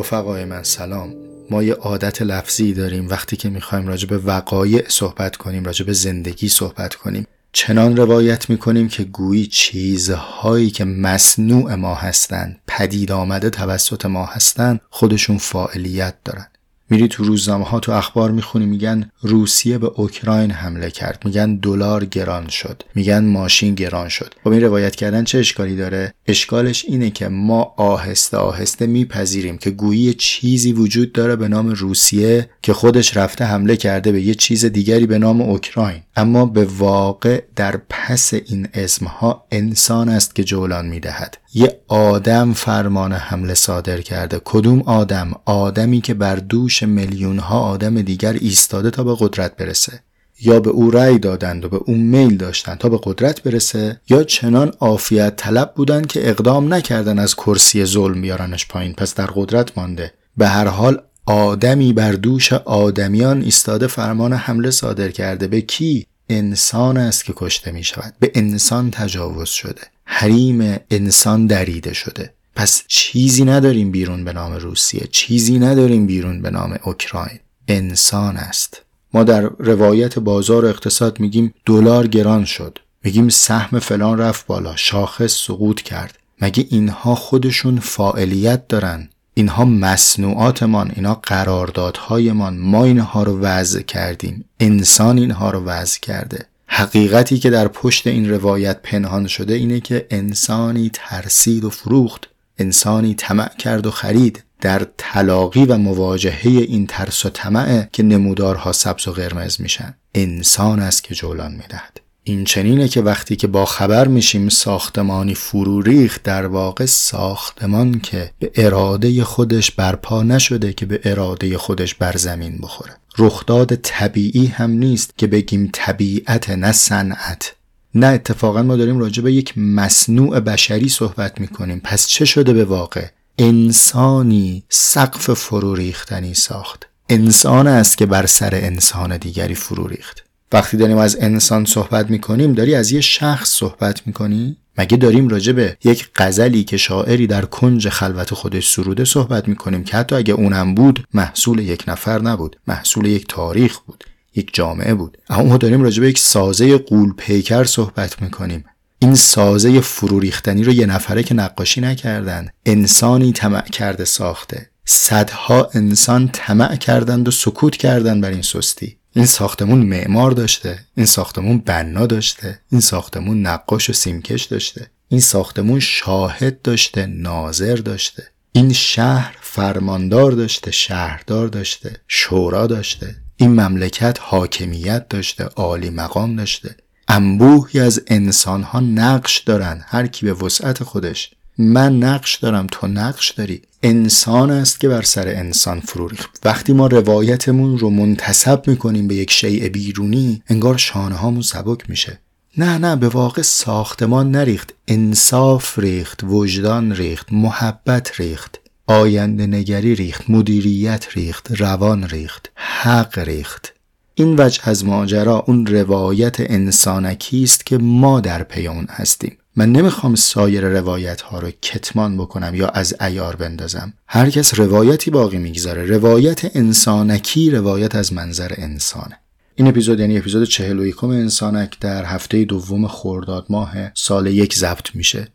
رفقای من سلام. ما یه عادت لفظی داریم وقتی که می‌خوایم راجع به وقایع صحبت کنیم راجع به زندگی صحبت کنیم. چنان روایت می‌کنیم که گویی چیزهایی که مصنوع ما هستند پدید آمده توسط ما هستند خودشون فاعلیت دارن. میری تو روزنامه ها تو اخبار می‌خونی میگن روسیه به اوکراین حمله کرد. میگن دلار گران شد. میگن ماشین گران شد. خب این روایت کردن چه اشکالی داره؟ اشکالش اینه که ما آهسته آهسته میپذیریم که گویی چیزی وجود داره به نام روسیه که خودش رفته حمله کرده به یه چیز دیگری به نام اوکراین. اما به واقع در پس این اسمها انسان است که جولان می‌دهد. یه آدم فرمان حمله صادر کرده. کدوم آدم؟ آدمی که بر دوش میلیون ها آدم دیگر ایستاده تا به قدرت برسه. یا به او رأی دادند و به او میل داشتند تا به قدرت برسه یا چنان عافیت طلب بودند که اقدام نکردن از کرسی ظلم بیارنش پایین. پس در قدرت مانده. به هر حال آدمی بر دوش آدمیان ایستاده فرمان حمله صادر کرده. به کی؟ انسان است که کشته می شود به انسان تجاوز شده. حریم انسان دریده شده. پس چیزی نداریم بیرون به نام روسیه چیزی نداریم بیرون به نام اوکراین. انسان است. ما در روایت بازار اقتصاد میگیم دلار گران شد. میگیم سهم فلان رفت بالا شاخص سقوط کرد. مگه اینها خودشون فاعلیت دارن؟ اینها مصنوعاتمان اینا قراردادهایمان. ما اینها رو وضع کردیم. انسان اینها رو وضع کرده. حقیقتی که در پشت این روایت پنهان شده اینه که انسانی ترسید و فروخت. انسانی طمع کرد و خرید در تلاقی و مواجهه این ترس و طمع که نمودارها سبز و قرمز میشن. انسان است که جولان می‌دهد. این چنینه که وقتی که با خبر میشیم ساختمانی فرو ریخت در واقع ساختمان که به اراده خودش برپا نشده که به اراده خودش بر زمین بخوره. رخداد طبیعی هم نیست که بگیم طبیعت نه صنعت. نه اتفاقا ما داریم راجع به یک مصنوع بشری صحبت می‌کنیم. پس چه شده به واقع؟ انسانی سقف فرو ریختنی ساخت. انسان است که بر سر انسان دیگری فرو ریخت. وقتی داریم از انسان صحبت می‌کنیم داری از یه شخص صحبت می‌کنی؟ مگه داریم راجع به یک غزلی که شاعری در کنج خلوت خودش سروده صحبت می‌کنیم که حتی اگه اونم بود محصول یک نفر نبود محصول یک تاریخ بود. یک جامعه بود. اما ما داریم راجع به یک سازه قول پیکر صحبت می‌کنیم. این سازه فروریختنی رو یه نفره که نقاشی نکردن انسانی طمع کرده ساخته. صدها انسان طمع کردند و سکوت کردند بر این سستی. این ساختمون معمار داشته این ساختمون بنا داشته این ساختمون نقاش و سیمکش داشته. این ساختمون شاهد داشته ناظر داشته. این شهر فرماندار داشته شهردار داشته شورا داشته. این مملکت حاکمیت داشته عالی مقام داشته. انبوهی از انسان ها نقش دارن هر کی به وسعت خودش. من نقش دارم تو نقش داری. انسان است که بر سر انسان فرو وقتی ما روایتمون رو منتصب می‌کنیم به یک شیء بیرونی انگار شانه هامون سبک میشه. نه نه به واقع ساختمان نریخت. انصاف ریخت وجدان ریخت محبت ریخت. آینده نگری ریخت مدیریت ریخت روان ریخت حق ریخت. این وجه از ماجرا اون روایت انسانکی است که ما در پی اون هستیم. من نمی‌خوام سایر روایت ها رو کتمان بکنم یا از عیار بندازم. هر کس روایتی باقی می‌گذاره. روایت انسانکی روایت از منظر انسانه. این اپیزود یعنی اپیزود چهل و انسانک در هفته دوم خرداد ماه سال یک ضبط میشه.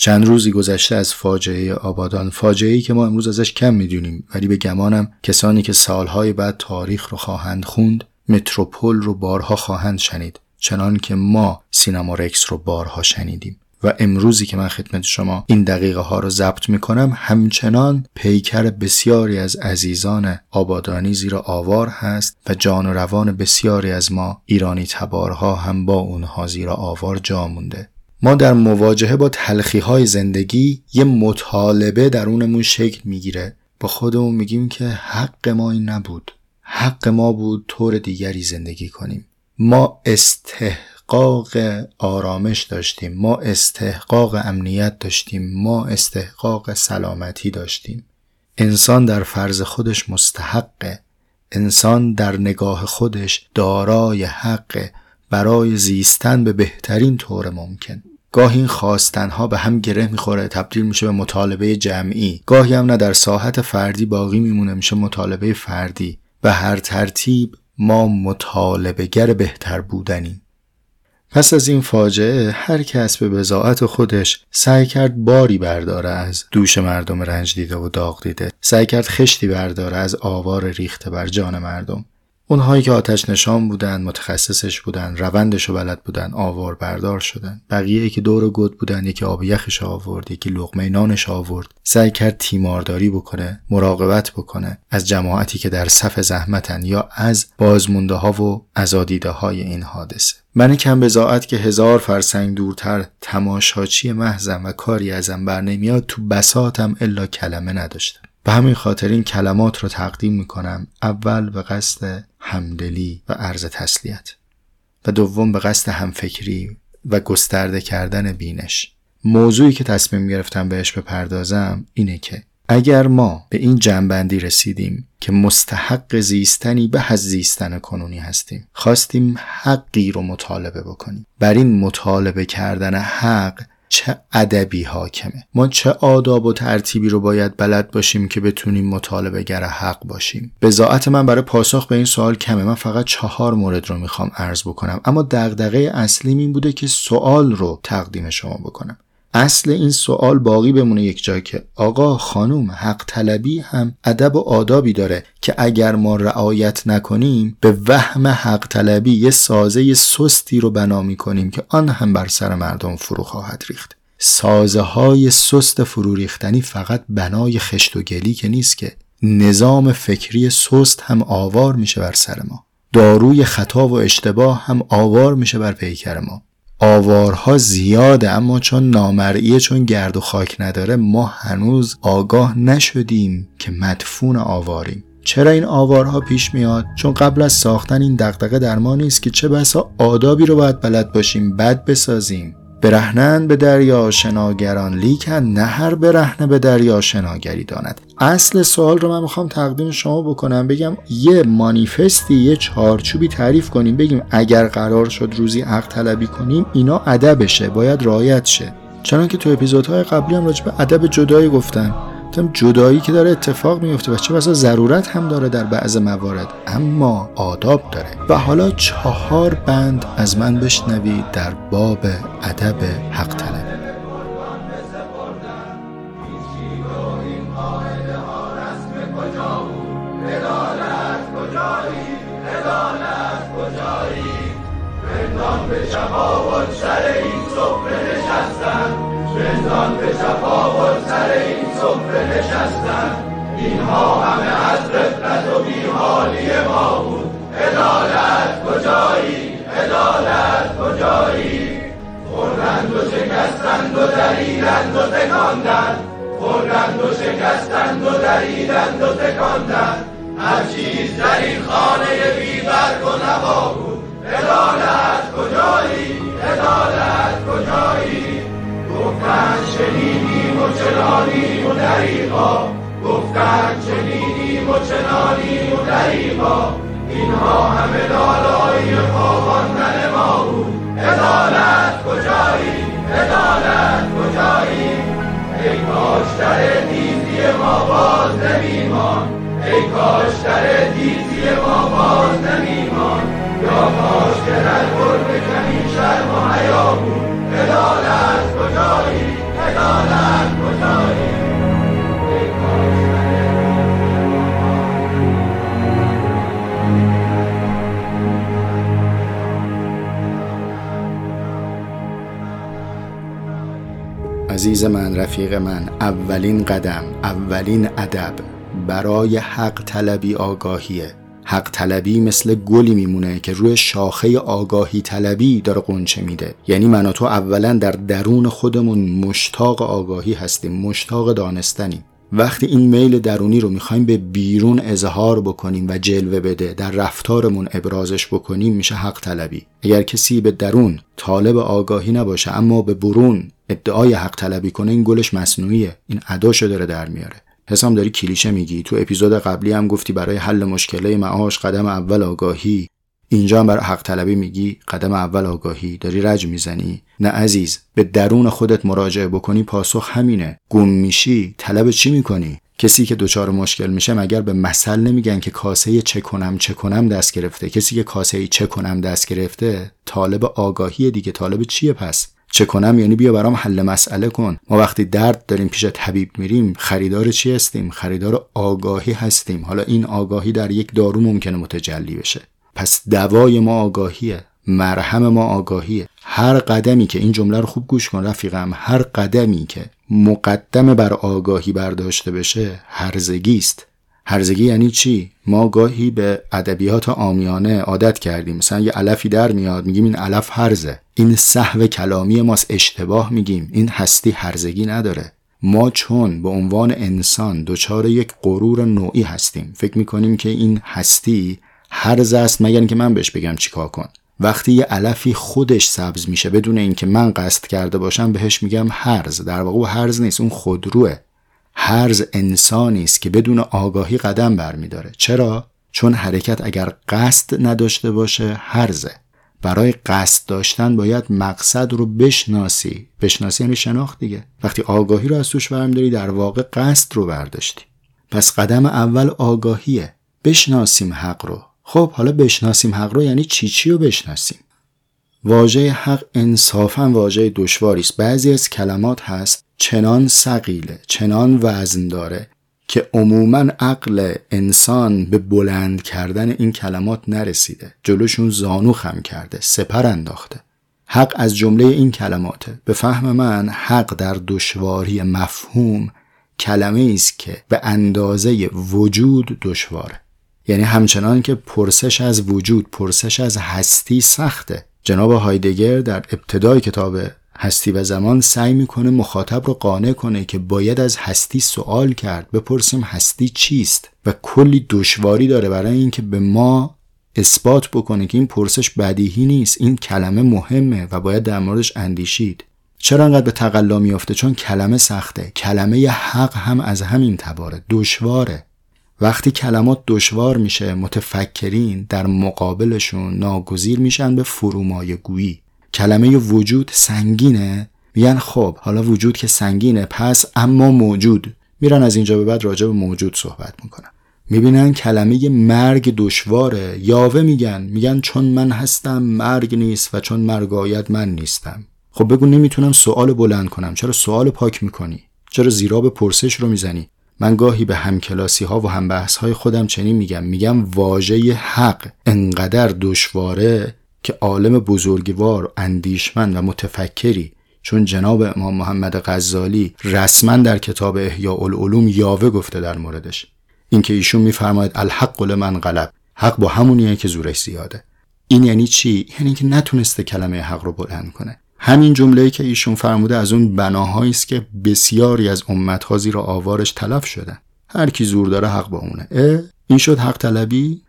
چند روزی گذشته از فاجعه آبادان. فاجعه که ما امروز ازش کم می‌دونیم ولی به گمانم کسانی که سالهای بعد تاریخ رو خواهند خوند متروپول رو بارها خواهند شنید چنان که ما سینما رکس رو بارها شنیدیم. و امروزی که من خدمت شما این دقیقه ها رو ضبط می کنم همچنان پیکر بسیاری از عزیزان آبادانی زیر آوار هست و جان و روان بسیاری از ما ایرانی تبارها هم با اونها زیر آوار جا مونده. ما در مواجهه با تلخی های زندگی یه مطالبه درونمون شکل می‌گیره. با خودمون میگیم که حق ما این نبود. حق ما بود طور دیگری زندگی کنیم. ما استحقاق آرامش داشتیم. ما استحقاق امنیت داشتیم. ما استحقاق سلامتی داشتیم. انسان در فرض خودش مستحقه. انسان در نگاه خودش دارای حق برای زیستن به بهترین طور ممکن. گاهی این خواستنها به هم گره می‌خوره تبدیل میشه به مطالبه جمعی. گاهی هم نه در ساحت فردی باقی میمونه میشه مطالبه فردی. به هر ترتیب ما مطالبه گر بهتر بودنیم پس از این فاجعه هر کس به بزاعت خودش سعی کرد باری برداره از دوش مردم رنج دیده و داغ دیده. سعی کرد خشتی برداره از آوار ریخته بر جان مردم. اونهایی که آتش نشان بودن متخصصش بودن روندش و بلد بودن آوار بردار شدن. بقیه که دور گد بودن یکی آب یخش آورد یکی لقمه نانش آورد. سعی کرد تیمارداری بکنه مراقبت بکنه از جماعتی که در صف زحمتن یا از بازمونده ها و ازادیده های این حادثه. من کم بزاعت که هزار فرسنگ دورتر تماشاچی محضم و کاری ازم بر نمیاد تو بساتم الا کلمه نداشتم. به همین خاطر این کلمات رو تقدیم می‌کنم. اول به قصد همدلی و عرض تسلیت و دوم به قصد همفکری و گسترده کردن بینش. موضوعی که تصمیم گرفتم بهش بپردازم اینه که اگر ما به این جنبندی رسیدیم که مستحق زیستنی به از زیستن کنونی هستیم خواستیم حقی رو مطالبه بکنیم. بر این مطالبه کردن حق چه ادبی حاکمه. ما چه آداب و ترتیبی رو باید بلد باشیم که بتونیم مطالبه گر حق باشیم. بزاعت من برای پاسخ به این سوال کمه. من فقط چهار مورد رو می‌خوام عرض بکنم. اما دغدغه اصلی این بوده که سوال رو تقدیم شما بکنم. اصل این سوال باقی بمونه یک جای که آقا خانوم حق طلبی هم ادب و آدابی داره که اگر ما رعایت نکنیم به وهم حق طلبی یه سازه سستی رو بنا کنیم که آن هم بر سر مردم فرو خواهد ریخت. سازه های سست فرو ریختنی فقط بنای خشت و گلی که نیست که نظام فکری سست هم آوار میشه بر سر ما. داروی خطا و اشتباه هم آوار میشه بر پیکر ما. آوارها زیاده اما چون نامرئیه چون گرد و خاک نداره ما هنوز آگاه نشدیم که مدفون آواریم. چرا این آوارها پیش میاد؟ چون قبل از ساختن این دغدغه در ما نیست که چه بسا آدابی رو باید بلد باشیم بد بسازیم. برهنن به دریا شناگران لیکن نه هر برهنه به دریا شناگری داند. اصل سوال رو من می‌خوام تقدیم شما بکنم بگم یه مانیفستی یه چارچوبی تعریف کنیم بگیم اگر قرار شد روزی حق طلبی کنیم اینا ادبشه باید رعایت شه. چنانکه تو اپیزودهای قبلی هم راجع به ادب جدایی گفتم گفتم جدایی که داره اتفاق میفته و چه بسا ضرورت هم داره در بعض موارد اما آداب داره. و حالا چهار بند از من بشنوید در باب ادب حق طلب. به سر این نشستن. رندان به این صفره نشستن اینها همه از رفلت و بیحالی ما بود. عدالت کجایی؟ عدالت کجایی؟ خوردند و شکستند و دریدند و تکاندند خوردند و شکستند و دریدند و تکاندند هر چیز در این خانه بیبرگ و نوا بود. عدالت کجایی؟ عدالت کجایی؟ گفتن شنیدیم و چنانیم و دریقا گفتن چنیدیم و چنانیم و دریقا اینها همه لالایی خواباندن ما بود عدالت کجایی عدالت کجایی ای کاش در دیزی ما باز نمیمان ای کاش در دیزی ما باز نمیمان یا کاش که در قرب کمی شرم و حیا بود عدالت کجایی عزیز من رفیق من اولین قدم اولین ادب برای حق طلبی آگاهیه. حق طلبی مثل گلی میمونه که روی شاخه آگاهی طلبی داره قنچه میده. یعنی من و تو اولا در درون خودمون مشتاق آگاهی هستیم مشتاق دانستنیم. وقتی این میل درونی رو می‌خوایم به بیرون اظهار بکنیم و جلوه بده در رفتارمون ابرازش بکنیم میشه حق طلبی. اگر کسی به درون طالب آگاهی نباشه اما به برون ادعای حق طلبی کنه این گلش مصنوعیه. این اداشو داره در میاره. حسام داری کلیشه میگی. تو اپیزود قبلی هم گفتی برای حل مشکله معاش قدم اول آگاهی. اینجا هم برای حق طلبی میگی قدم اول آگاهی. داری رج می‌زنی. نه عزیز به درون خودت مراجعه بکنی. پاسخ همینه. گم میشی. طلب چی می‌کنی؟ کسی که دچار مشکل میشه مگر به مثل نمیگن که کاسه چه کنم چه کنم دست گرفته؟ کسی که کاسه چه کنم دست گرفته طالب آگاهی دیگه. طالب چیه پس؟ چه کنم؟ یعنی بیا برام حل مسئله کن. ما وقتی درد داریم پیش طبیب میریم خریدار چی هستیم؟ خریدار آگاهی هستیم. حالا این آگاهی در یک دارو ممکنه متجلی بشه. پس دوای ما آگاهیه. مرهم ما آگاهیه. هر قدمی که این جمله رو خوب گوش کن رفیقم هر قدمی که مقدم بر آگاهی برداشته بشه هرزگی است. هرزگی یعنی چی؟ ما گاهی به ادبیات آمیانه عادت کردیم. مثلا یه علفی در میاد میگیم این علف هرزه. این صحو کلامی ماست اشتباه میگیم. این هستی هرزگی نداره. ما چون به عنوان انسان دچار یک غرور نوعی هستیم فکر می‌کنیم که این هستی هرز است مگر اینکه من بهش بگم چیکار کن. وقتی یه علفی خودش سبز میشه بدون اینکه من قصد کرده باشم بهش میگم هرز. در واقع هرز نیست اون خودروه. هرز انسانی است که بدون آگاهی قدم برمیداره. چرا؟ چون حرکت اگر قصد نداشته باشه هرزه. برای قصد داشتن باید مقصد رو بشناسی. بشناسی یعنی شناخت دیگه. وقتی آگاهی رو از توش برمیداری در واقع قصد رو برداشتی. پس قدم اول آگاهیه. بشناسیم حق رو. خب حالا بشناسیم حق رو یعنی چی؟ چی رو بشناسیم؟ واژه حق انصافا واژه دشواری است. بعضی از کلمات هست چنان سقیله چنان وزن داره که عموما عقل انسان به بلند کردن این کلمات نرسیده. جلوشون زانو خم کرده سپر انداخته. حق از جمله این کلماته. به فهم من حق در دشواری مفهوم کلمه است که به اندازه وجود دشواره. یعنی همچنان که پرسش از وجود پرسش از هستی سخته. جناب هایدگر در ابتدای کتاب هستی و زمان سعی می‌کنه مخاطب رو قانع کنه که باید از هستی سوال کرد. بپرسیم هستی چیست و کلی دشواری داره برای اینکه به ما اثبات بکنه که این پرسش بدیهی نیست. این کلمه مهمه و باید در موردش اندیشید. چرا انقدر به تقلا میافته؟ چون کلمه سخته. کلمه حق هم از همین تباره. دشواره. وقتی کلمات دشوار میشه متفکرین در مقابلشون ناگزیر میشن به فرومایه گویی کلمه وجود سنگینه؟ میگن خب حالا وجود که سنگینه پس اما موجود. میرن از اینجا به بعد راجع به موجود صحبت می‌کنن. می‌بینن کلمه مرگ دشواره. یاوه میگن. میگن چون من هستم مرگ نیست و چون مرگ آید من نیستم. خب بگو نمی‌تونم سوال بلند کنم. چرا سوال پاک می‌کنی؟ چرا زیرا به پرسش رو می‌زنی؟ من گاهی به همکلاسی ها و هم بحث های خودم چنین میگم. میگم واژه حق انقدر دشواره که عالم بزرگوار اندیشمند و متفکری چون جناب امام محمد غزالی رسما در کتاب احیاء العلوم یاوه گفته در موردش. اینکه ایشون میفرماید الحق لمن غلب. حق با همونیه که زورش زیاده. این یعنی چی؟ یعنی که نتونسته کلمه حق رو بلند کنه. همین جمله که ایشون فرموده از اون بناهایی است که بسیاری از امتها زیر آوارش تلف شدن. هر کی زور داره حق با اونه. اه؟ این شد حق طلبی؟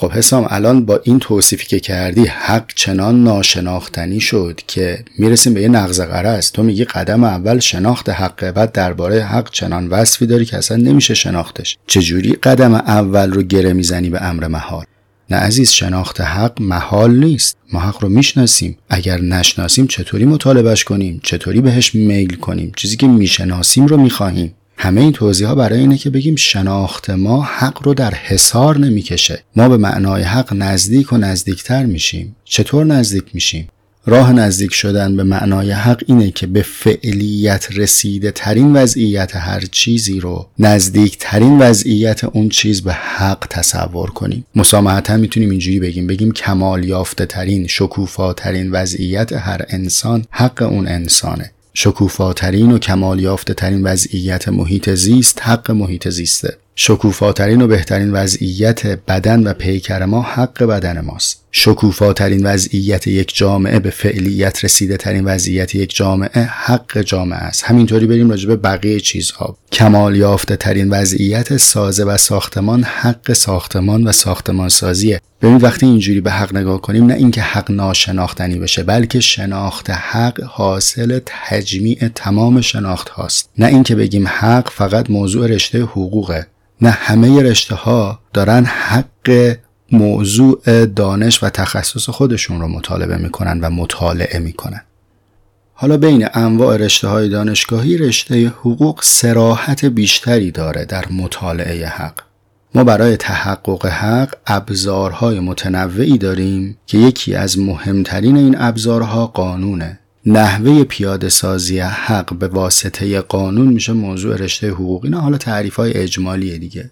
خب حسام الان با این توصیفی که کردی حق چنان ناشناختنی شد که می‌رسیم به یه نقض قرض تو میگی قدم اول شناخت حقه بعد درباره حق چنان وصفی داری که اصلا نمیشه شناختش. چجوری قدم اول رو گره می‌زنی به امر محال؟ نه عزیز شناخت حق محال نیست. ما حق رو می‌شناسیم. اگر نشناسیم چطوری مطالبهش کنیم؟ چطوری بهش میل کنیم؟ چیزی که می‌شناسیم رو می‌خواهیم. همه این توضیح ها برای اینه که بگیم شناخت ما حق رو در حصار نمی‌کشه. ما به معنای حق نزدیک و نزدیکتر میشیم. چطور نزدیک میشیم؟ راه نزدیک شدن به معنای حق اینه که به فعلیت رسیده ترین وضعیت هر چیزی رو نزدیک ترین وضعیت اون چیز به حق تصور کنیم. مسامحتا می‌تونیم اینجوری بگیم. بگیم کمال یافته ترین شکوفا ترین وضعیت هر انسان حق اون انسانه. شکوفاترین و کمال یافته ترین وضعیت محیط زیست حق محیط زیسته. شکوفاترین و بهترین وضعیت بدن و پیکر ما حق بدن ماست. شکوفاترین وضعیت یک جامعه به فعلیت رسیده ترین وضعیت یک جامعه حق جامعه است. همینطوری بریم راجع به بقیه چیزها. کمال یافته ترین وضعیت سازه و ساختمان حق ساختمان و ساختمان سازیه ببینید وقتی اینجوری به حق نگاه کنیم نه اینکه حق ناشناختنی بشه بلکه شناخت حق حاصل تجمیع تمام شناخت هاست. نه اینکه بگیم حق فقط موضوع رشته حقوقه. نه همه رشته ها دارن حق موضوع دانش و تخصص خودشون رو مطالبه می‌کنن و مطالعه می‌کنن. حالا بین انواع رشته های دانشگاهی رشته حقوق سراحت بیشتری داره در مطالعه حق. ما برای تحقق حق ابزارهای متنوعی داریم که یکی از مهمترین این ابزارها قانونه. نحوه پیاده سازی حق به واسطه قانون میشه موضوع رشته حقوقی. نه حالا تعریف های اجمالی دیگه.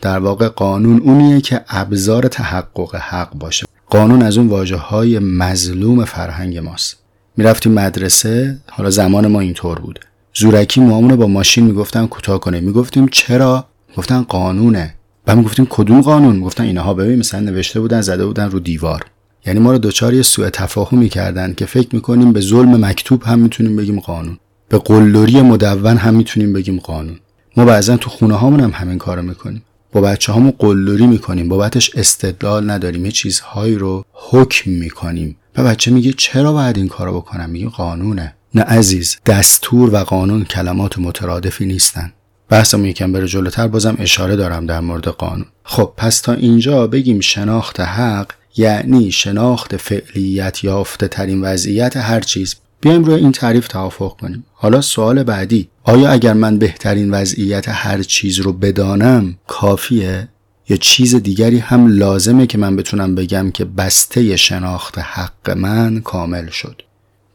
در واقع قانون اونیه که ابزار تحقق حق باشه. قانون از اون واجه های مظلوم فرهنگ ماست. می‌رفتیم مدرسه حالا زمان ما اینطور بود. زورکی موامون با ماشین می‌گفتن کوتاه کنه. می‌گفتیم چرا؟ گفتن قانونه. و می‌گفتیم کدوم قانون؟ گفتن اینها. ببین مثلا نوشته بودن زده بودن رو دیوار. یعنی ما رو دچار یه سوء تفاهمی کردن که فکر می‌کنیم به ظلم مکتوب هم می‌تونیم بگیم قانون. به قلدری مدون هم می‌تونیم بگیم قانون. ما بعضا تو خونه هامون هم همین کارو می‌کنیم. با بچه هامون قلدری می‌کنیم. بابتش استدلال نداریم. یه چیزهایی رو حکم می‌کنیم. و بچه میگه چرا باید این کارو بکنم؟ میگه قانونه. نه عزیز دستور و قانون کلمات مترادفی نیستن. بحثمون یکم بره جلوتر بازم اشاره دارم در مورد قانون. خب پس تا اینجا بگیم شناخت حق یعنی شناخت فعلیت یافته ترین وضعیت هر چیز. بیایم روی این تعریف توافق کنیم. حالا سوال بعدی آیا اگر من بهترین وضعیت هر چیز رو بدانم کافیه؟ یا چیز دیگری هم لازمه که من بتونم بگم که بسته شناخت حق من کامل شد؟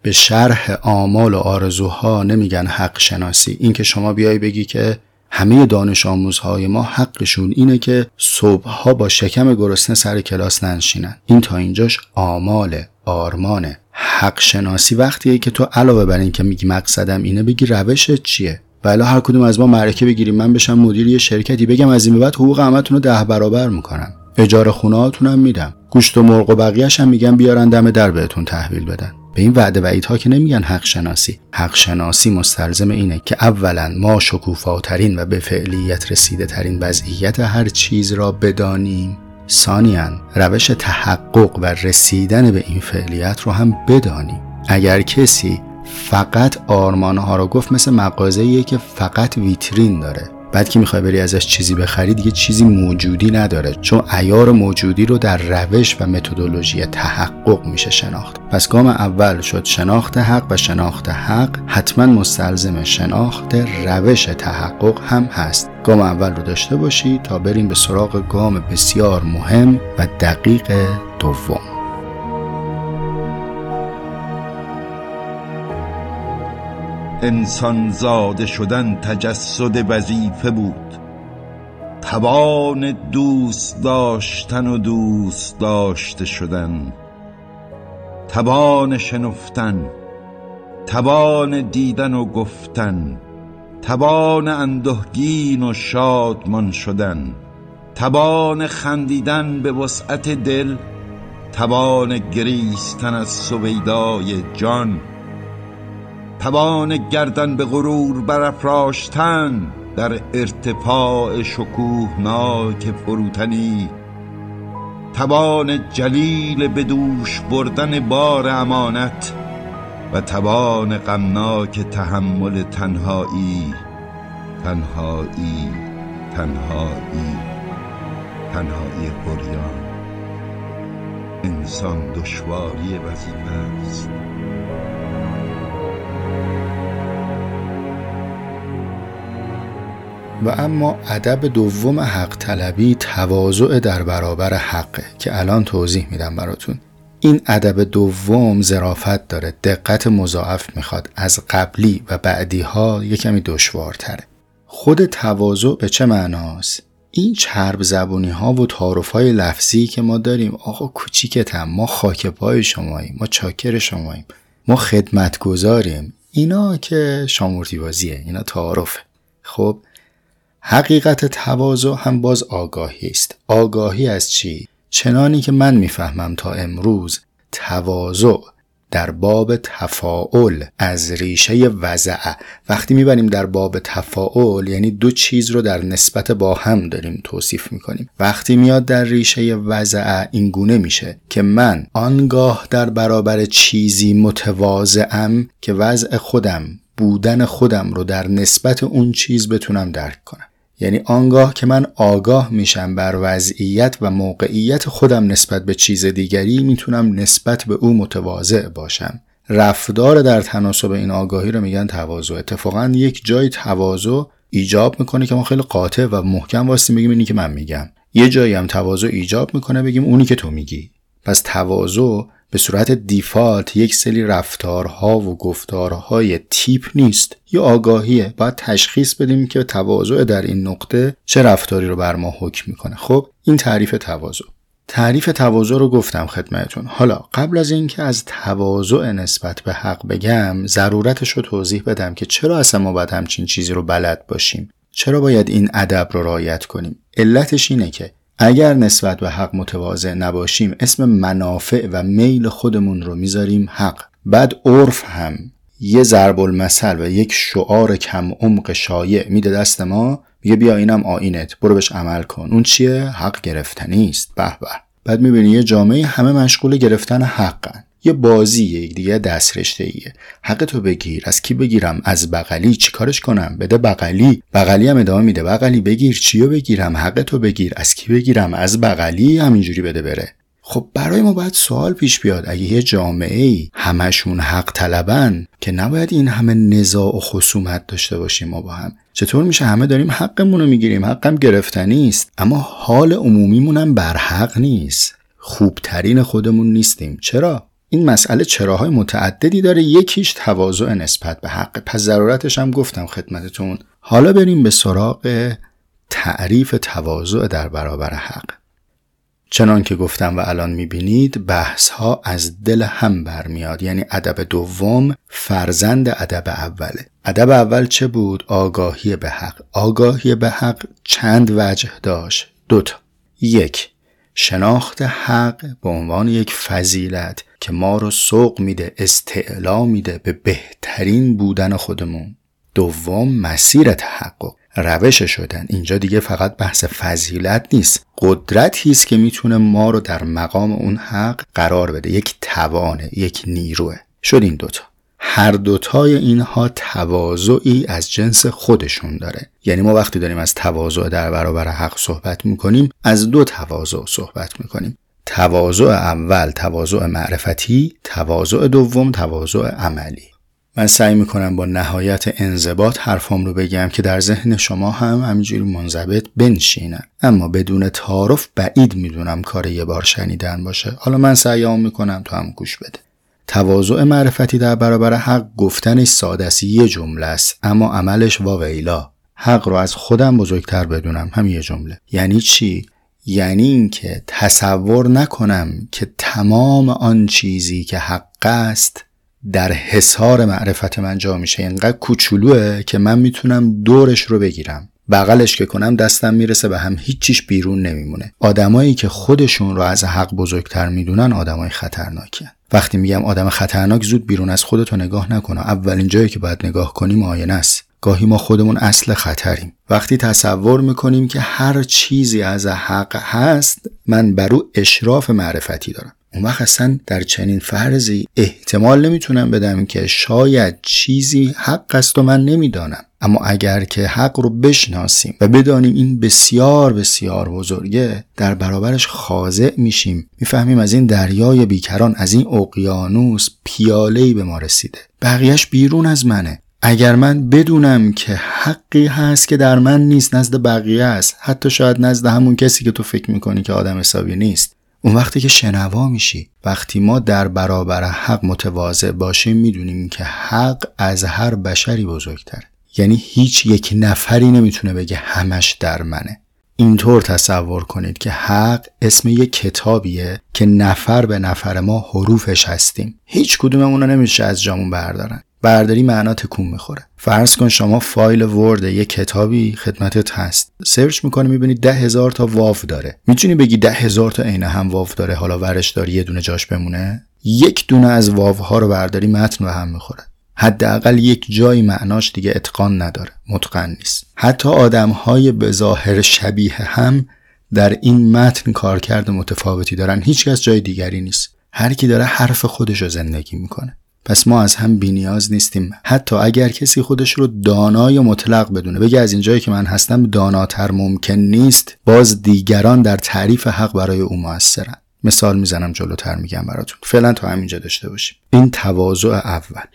به شرح آمال و آرزوها نمیگن حق شناسی. این که شما بیای بگی که همه دانش آموزهای ما حقشون اینه که صبحها با شکم گرسنه سر کلاس ننشینن. این تا اینجاش آمال آرمانه. حق شناسی وقتیه که تو علاوه بر این که میگی مقصدم اینه بگی روشت چیه؟ ولی هر کدوم از ما معرکه بگیریم. من بشم مدیر یه شرکتی. بگم از این به بعد حقوق همتون رو ده برابر می‌کنم. اجاره خونه هم میدم. گوشت و مرغ و بقیهش هم میگم بیارن دم در بهتون تحویل بدن. به این وعده وعیدها که نمیگن حق شناسی حق شناسی مستلزم اینه که اولا ما شکوفاترین و به فعلیت رسیده ترین وضعیت هر چیز را بدانیم. ثانیا روش تحقق و رسیدن به این فعلیت رو هم بدانیم اگر کسی فقط آرمانها رو گفت مثل مغازه‌ایه که فقط ویترین داره. بعد که می‌خوای بری ازش چیزی بخری دیگه چیزی موجودی نداره. چون ایار موجودی رو در روش و متدولوژی تحقق میشه شناخت. پس گام اول شد شناخت حق و شناخت حق. حتما مستلزم شناخت روش تحقق هم هست. گام اول رو داشته باشی تا بریم به سراغ گام بسیار مهم و دقیق دوم. انسان زاده شدن تجسد وظیفه بود. توان دوست داشتن و دوست داشته شدن. توان شنفتن توان دیدن و گفتن توان اندهگین و شادمان شدن توان خندیدن به وسعت دل توان گریستن از سویدای جان. توان گردن به غرور برافراشتن در ارتفاع شکوهناک فروتنی. توان جلیل به دوش بردن بار امانت و توان غمناک تحمل تنهایی تنهایی تنهایی تنهایی بریان. انسان دشواری وظیفه است. و اما ادب دوم حق طلبی تواضع در برابر حقه که الان توضیح میدم براتون. این ادب دوم زرافت داره دقت مضاعف می‌خواد از قبلی و بعدی ها یه دشوارتره. خود تواضع به چه معناست؟ این چرب زبونی ها و تعارف های لفظی که ما داریم آقا کوچیکتم ما خاک پای شماییم ما چاکر شماییم ما خدمت گذاریم اینا که شامورتی بازیه اینا تعارفه. خب حقیقت تواضع هم باز آگاهی است. آگاهی از چی؟ چنانی که من می‌فهمم تا امروز تواضع در باب تفاعل از ریشه وضع. وقتی می‌بریم در باب تفاعل یعنی دو چیز رو در نسبت با هم داریم توصیف می‌کنیم. وقتی میاد در ریشه وضع این گونه میشه که من آنگاه در برابر چیزی متواضعم که وضع خودم بودن خودم رو در نسبت اون چیز بتونم درک کنم. یعنی آنگاه که من آگاه میشم بر وضعیت و موقعیت خودم نسبت به چیز دیگری می‌تونم نسبت به او متواضع باشم. رفتار در تناسب این آگاهی رو میگن تواضع. اتفاقا یک جای تواضع ایجاب می‌کنه که ما خیلی قاطع و محکم واسه بگیم اینی که من میگم. یه جایی هم تواضع ایجاب می‌کنه بگیم اونی که تو میگی. پس تواضع به صورت دیفالت یک سری رفتارها و گفتارهای تیپ نیست. یا آگاهیه. باید تشخیص بدیم که تواضع در این نقطه چه رفتاری رو بر ما حکم می‌کنه. خب این تعریف تواضع. تعریف تواضع رو گفتم خدمتون حالا قبل از اینکه از تواضع نسبت به حق بگم ضرورتش رو توضیح بدم که چرا اصلا ما باید همچین چیزی رو بلد باشیم. چرا باید این ادب رو رعایت کنیم؟ علتش اینه که اگر نسبت به حق متواضع نباشیم اسم منافع و میل خودمون رو می‌ذاریم حق. بعد عرف هم یه ضرب المثل و یک شعار کم عمق شایع میده دست ما میگه بیا اینم آینت برو بهش عمل کن. اون چیه؟ حق گرفتنی است. به به. بعد می‌بینی یه جامعه همه مشغول گرفتن حقن. یه بازی یک دیگه دست رشته ایه حق تو بگیر. از کی بگیرم؟ از بغلی. چیکارش کنم؟ بده بغلی. بغلی هم ادامه میده. بغلی بگیر. چیو بگیرم؟ حق تو بگیر. از کی بگیرم؟ از بغلی همینجوری بده بره. خب برای ما باید سوال پیش بیاد. اگه یه جامعه ای همشون حق طلبن که نباید این همه نزاع و خصومت داشته باشیم ما با هم. چطور میشه همه داریم حقمون رو می‌گیریم؟ حقم گرفتنی است. اما حال عمومیمون هم برحق نیست. خوبترین خودمون نیستیم. چرا؟ این مسئله چراهای متعددی داره یکیش تواضع نسبت به حق. پس ضرورتش هم گفتم خدمتتون. حالا بریم به سراغ تعریف تواضع در برابر حق. چنان که گفتم و الان می‌بینید بحث ها از دل هم برمیاد یعنی ادب دوم فرزند ادب اوله ادب اول چه بود؟ آگاهی به حق. آگاهی به حق چند وجه داشت؟ دوتا یک شناخت حق به عنوان یک فضیلت. که ما رو سوق میده استعلا میده به بهترین بودن خودمون. دوم مسیر تحقق. روش شدن. اینجا دیگه فقط بحث فضیلت نیست. قدرتی است که می‌تونه ما رو در مقام اون حق قرار بده. یک توانه یک نیروه. شد این دوتا. هر دوتای اینها تواضعی از جنس خودشون داره. یعنی ما وقتی داریم از تواضع در برابر حق صحبت می‌کنیم از دو تواضع صحبت می‌کنیم. تواضع اول تواضع معرفتی تواضع دوم تواضع عملی. من سعی می‌کنم با نهایت انضباط حرفام رو بگم که در ذهن شما هم همینجوری منضبط بنشینن. اما بدون تعارف بعید می‌دونم کار یه بار شنیدن باشه. حالا من سعیام می‌کنم تو هم گوش بده. تواضع معرفتی در برابر حق گفتنش ساده یه جمله است. اما عملش واویلا. حق رو از خودم بزرگتر بدونم هم یه جمله. یعنی چی؟ یعنی اینکه تصور نکنم که تمام آن چیزی که حق است در حصار معرفت من جا میشه. اینقدر کوچولوه که من می‌تونم دورش رو بگیرم. بغلش که کنم دستم می‌رسه به هم. هیچیش بیرون نمیمونه. آدمایی که خودشون رو از حق بزرگتر می‌دونن آدمای خطرناکین وقتی میگم آدم خطرناک زود بیرون از خودتو نگاه نکنه اولین جایی که باید نگاه کنیم آینه است. گاهی ما خودمون اصل خطریم. وقتی تصور می‌کنیم که هر چیزی از حق هست من بر او اشراف معرفتی دارم. اون وقت اصلا در چنین فرضی احتمال نمی‌تونم بدم که شاید چیزی حق است و من نمی‌دانم. اما اگر که حق رو بشناسیم و بدانیم این بسیار بسیار بزرگه در برابرش خاضع میشیم. می‌فهمیم از این دریای بیکران از این اقیانوس پیالهی به ما رسیده. بقیهش بیرون از منه. اگر من بدونم که حقی هست که در من نیست نزد بقیه است حتی شاید نزد همون کسی که تو فکر می‌کنی که آدم حسابی نیست. اون وقتی که شنوا میشی وقتی ما در برابر حق متواضع باشیم می‌دونیم که حق از هر بشری بزرگتره. یعنی هیچ یک نفری نمی‌تونه بگه همش در منه. اینطور تصور کنید که حق اسم یک کتابیه که نفر به نفر ما حروفش هستیم. هیچ کدوممون رو نمیشه از جامون بردارن. برداری معنا تکون می‌خوره. فرض کن شما فایل ورد یه کتابی خدمتت هست. سرچ می‌کنه می‌بینی ده هزار تا واو داره. می‌تونی بگی ده هزار تا عین هم واو داره حالا ورش داری یه دونه جاش بمونه؟ یک دونه از واوها رو برداری متن به هم می‌خوره. حداقل یک جایی معناش دیگه اتقان نداره. متقن نیست. حتی آدم های به ظاهر شبیه هم در این متن کارکرد متفاوتی دارن. هیچکس جای دیگری نیست. هر کی داره حرف خودش رو زندگی می‌کنه. پس ما از هم بینیاز نیستیم. حتی اگر کسی خودش رو دانای مطلق بدونه بگه از اینجایی که من هستم داناتر ممکن نیست باز دیگران در تعریف حق برای او موثرن. مثال می‌زنم جلوتر میگم براتون. فعلا تا همینجا داشته باشیم. این تواضع اول.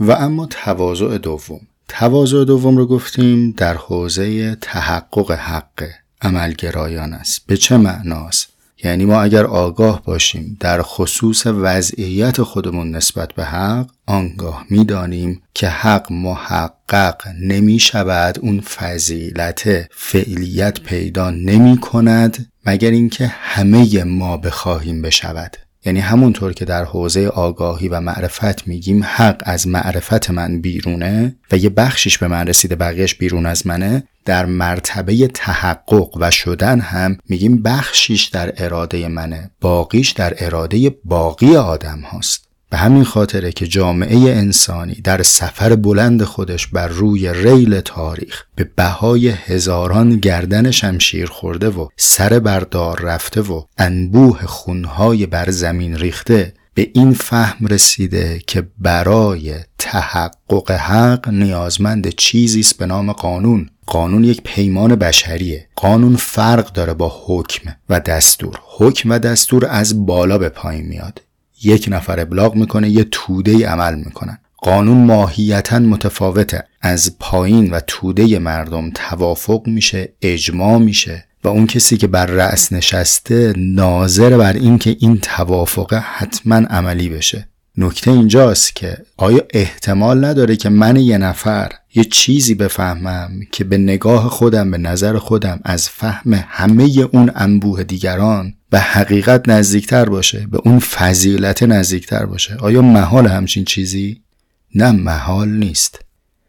و اما تواضع دوم. تواضع دوم رو گفتیم در حوزه تحقق حق. عملگرایان است. به چه معناست؟ یعنی ما اگر آگاه باشیم در خصوص وضعیت خودمون نسبت به حق آنگاه می‌دانیم که حق محقق نمی شود اون فضیلت فعلیت پیدا نمی کند مگر اینکه همه ما بخواهیم بشود. یعنی همونطور که در حوزه آگاهی و معرفت میگیم حق از معرفت من بیرونه و یه بخشیش به من رسیده بقیهش بیرون از منه در مرتبه تحقق و شدن هم میگیم بخشیش در اراده منه باقیش در اراده باقی آدم هاست. به همین خاطره که جامعه انسانی در سفر بلند خودش بر روی ریل تاریخ به بهای هزاران گردن شمشیر خورده و سر بردار رفته و انبوه خونهای بر زمین ریخته به این فهم رسیده که برای تحقق حق نیازمند چیزی است به نام قانون. قانون یک پیمان بشریه. قانون فرق داره با حکم و دستور. حکم و دستور از بالا به پایین میاد. یک نفر ابلاغ می‌کنه یه توده عمل می‌کنن. قانون ماهیتا متفاوته. از پایین و توده مردم توافق میشه اجماع میشه و اون کسی که بر رأس نشسته ناظر بر این که این توافق حتما عملی بشه. نکته اینجاست که آیا احتمال نداره که من یه نفر یه چیزی بفهمم که به نگاه خودم به نظر خودم از فهم همه اون انبوه دیگران به حقیقت نزدیکتر باشه به اون فضیلت نزدیکتر باشه. آیا محال همچین چیزی؟ نه محال نیست.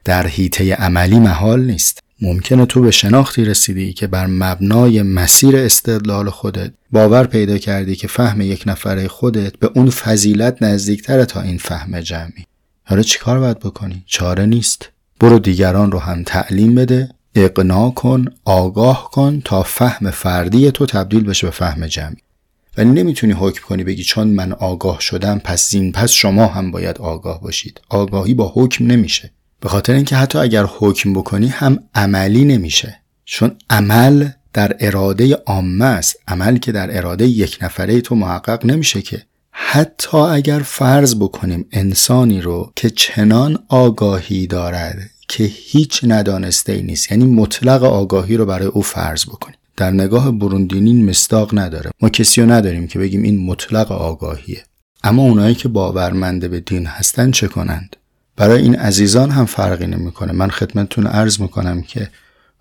در حیطه عملی محال نیست. ممکنه تو به شناختی رسیدی که بر مبنای مسیر استدلال خودت باور پیدا کردی که فهم یک نفره خودت به اون فضیلت نزدیکتره تا این فهم جمعی. حالا چیکار باید بکنی؟ چاره نیست. برو دیگران رو هم تعلیم بده. اقنا کن آگاه کن تا فهم فردی تو تبدیل بشه به فهم جمعی. ولی نمی‌تونی حکم کنی بگی چون من آگاه شدم پس زین پس شما هم باید آگاه باشید. آگاهی با حکم نمیشه. به خاطر اینکه حتی اگر حکم بکنی هم عملی نمیشه. چون عمل در اراده عامه است. عمل که در اراده یک نفره تو محقق نمیشه که حتی اگر فرض بکنیم انسانی رو که چنان آگاهی دارد که هیچ ندانسته ای نیست یعنی مطلق آگاهی رو برای او فرض بکنیم. در نگاه بروندینین مستاق نداره. ما کسی رو نداریم که بگیم این مطلق آگاهیه. اما اونایی که باورمنده به دین هستن چه کنند؟ برای این عزیزان هم فرقی نمی‌کنه. من خدمتتون عرض می‌کنم که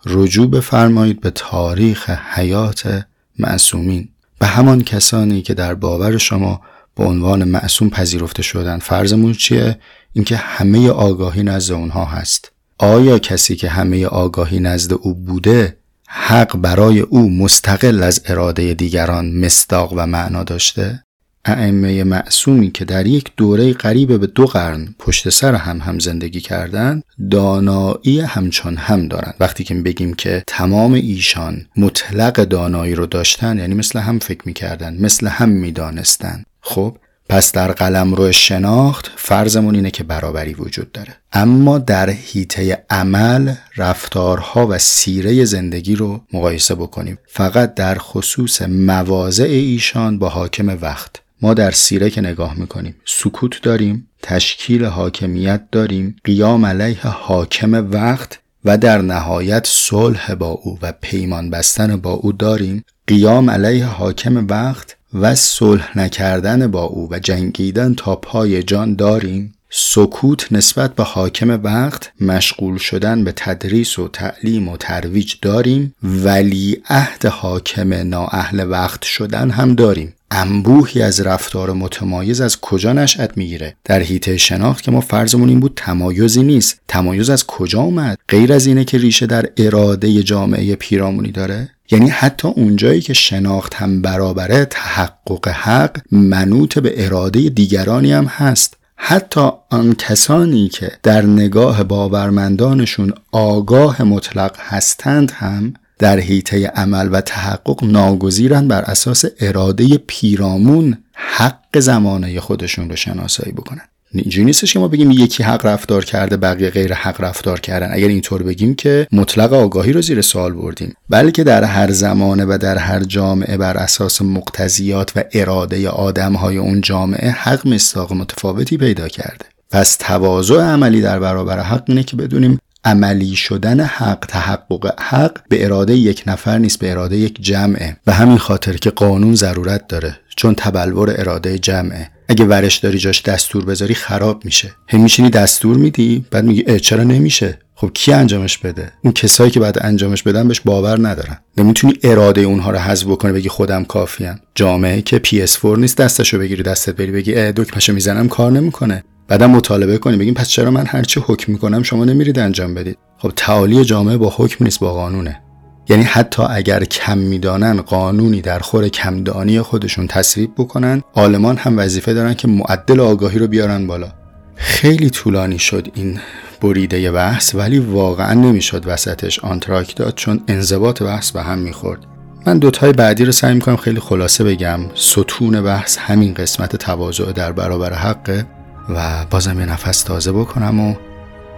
رجوع بفرمایید به تاریخ حیات معصومین. به همان کسانی که در باور شما به عنوان معصوم پذیرفته شدن. فرضمون چیه؟ اینکه همه آگاهی نزد اونها هست. آیا کسی که همه آگاهی نزد او بوده حق برای او مستقل از اراده دیگران مصداق و معنا داشته؟ ائمه معصومی که در یک دوره قریب به دو قرن پشت سر هم هم زندگی کردند دانایی همچون هم دارند وقتی که بگیم که تمام ایشان مطلق دانایی رو داشتن یعنی مثل هم فکر می‌کردن مثل هم می‌دانستند خب پس در قلم رو شناخت فرضمون اینه که برابری وجود داره. اما در حیطه عمل رفتارها و سیره زندگی رو مقایسه بکنیم. فقط در خصوص مواضع ایشان با حاکم وقت. ما در سیره که نگاه می‌کنیم سکوت داریم تشکیل حاکمیت داریم قیام علیه حاکم وقت و در نهایت صلح با او و پیمان بستن با او داریم. قیام علیه حاکم وقت و صلح نکردن با او و جنگیدن تا پای جان داریم؟ سکوت نسبت به حاکم وقت مشغول شدن به تدریس و تعلیم و ترویج داریم؟ ولی عهد حاکم نااهل وقت شدن هم داریم. انبوهی از رفتار متمایز از کجا نشأت می‌گیره؟ در حیطه شناخت که ما فرضمون این بود تمایزی نیست. تمایز از کجا اومد؟ غیر از اینه که ریشه در اراده جامعه پیرامونی داره؟ یعنی حتی اونجایی که شناخت هم برابره تحقق حق منوط به اراده دیگرانی هم هست. حتی آن کسانی که در نگاه باورمندانشون آگاه مطلق هستند هم در حیطه عمل و تحقق ناگزیرن بر اساس اراده پیرامون حق زمانه خودشون رو شناسایی بکنن. اینجوری نیستش که ما بگیم یکی حق رفتار کرده بقیه غیر حق رفتار کردن. اگر اینطور بگیم که مطلق آگاهی رو زیر سوال بردیم. بلکه در هر زمانه و در هر جامعه بر اساس مقتضیات و اراده آدم های اون جامعه حق مستاق متفاوتی پیدا کرده. پس تواضع عملی در برابر حق اینه که بدونیم عملی شدن حق تحقق حق به اراده یک نفر نیست به اراده یک جمعه. و همین خاطر که قانون ضرورت داره چون تبلور اراده جمعه. اگه ورش داری جاش دستور بذاری خراب میشه. هم میشینی دستور میدی بعد میگی چرا نمیشه؟ خب کی انجامش بده؟ اون کسایی که بعد انجامش بدن بهش باور ندارن. نمی‌تونی اراده اونها رو حذف بکنه بگی خودم کافیم جامعه که PS4 نیست دستشو بگیری دستت بری بگی دکمهشو می‌زنم کار نمی‌کنه. بعدم مطالبه کنی بگیم پس چرا من هرچی حکم می‌کنم شما نمیرید انجام بدید؟ خب تعالی جامعه با حکم نیست با قانونه. یعنی حتی اگر کم می‌دانن قانونی در خور کمدانی خودشون تصویب بکنن آلمان هم وظیفه دارن که معدل آگاهی رو بیارن بالا. خیلی طولانی شد این بریده بحث ولی واقعا نمی‌شد وسطش آنتراک داد چون انضباط بحث به هم می‌خورد. من دوتای بعدی رو سعی می‌کنم خیلی خلاصه بگم. ستون بحث همین قسمت تواضع در برابر حقه. و بازم یه نفس تازه بکنم و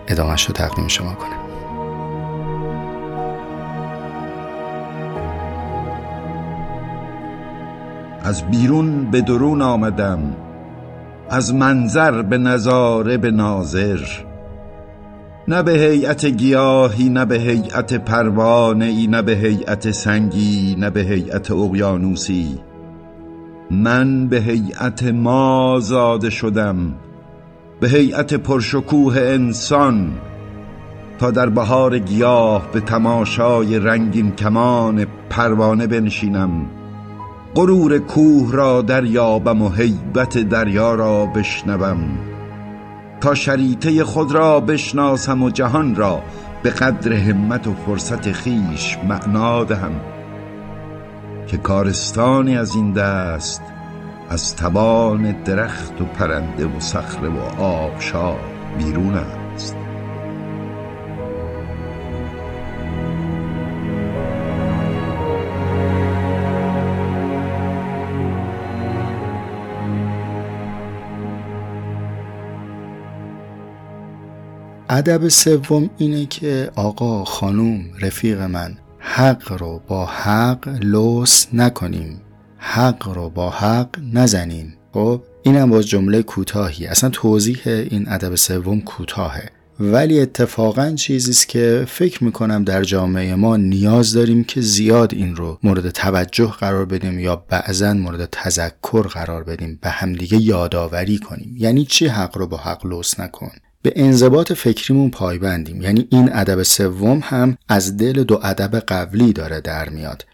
ادامهش رو تقدیم شما کنم. از بیرون به درون آمدم از منظر به نظاره به ناظر. نه به هیئت گیاهی نه به هیئت پروانه ای نه به هیئت سنگی نه به هیئت اقیانوسی. من به هیئت ما زاده شدم. به هیئت پرشکوه انسان تا در بهار گیاه به تماشای رنگین کمان پروانه بنشینم. غرور کوه را دریابم و هیبت دریا را بشنوم. تا شریطه خود را بشناسم و جهان را به قدر همت و فرصت خیش معنا دهم که کارستانی از این دست از توان درخت و پرنده و صخره و آبشار بیرون است. ادب سوم اینه که آقا خانوم رفیق من حق رو با حق لوس نکنیم. حق رو با حق نزنیم خب اینم باز جمله کوتاهی. اصلا توضیح این ادب سوم کوتاهه. ولی اتفاقا چیزی است که فکر می‌کنم در جامعه ما نیاز داریم که زیاد این رو مورد توجه قرار بدیم یا بعضا مورد تذکر قرار بدیم به همدیگه یادآوری کنیم. یعنی چی حق رو با حق لوس نکن؟ به انضباط فکریمون پایبندیم. یعنی این ادب سوم هم از دل دو ادب قبلی داره در میاد.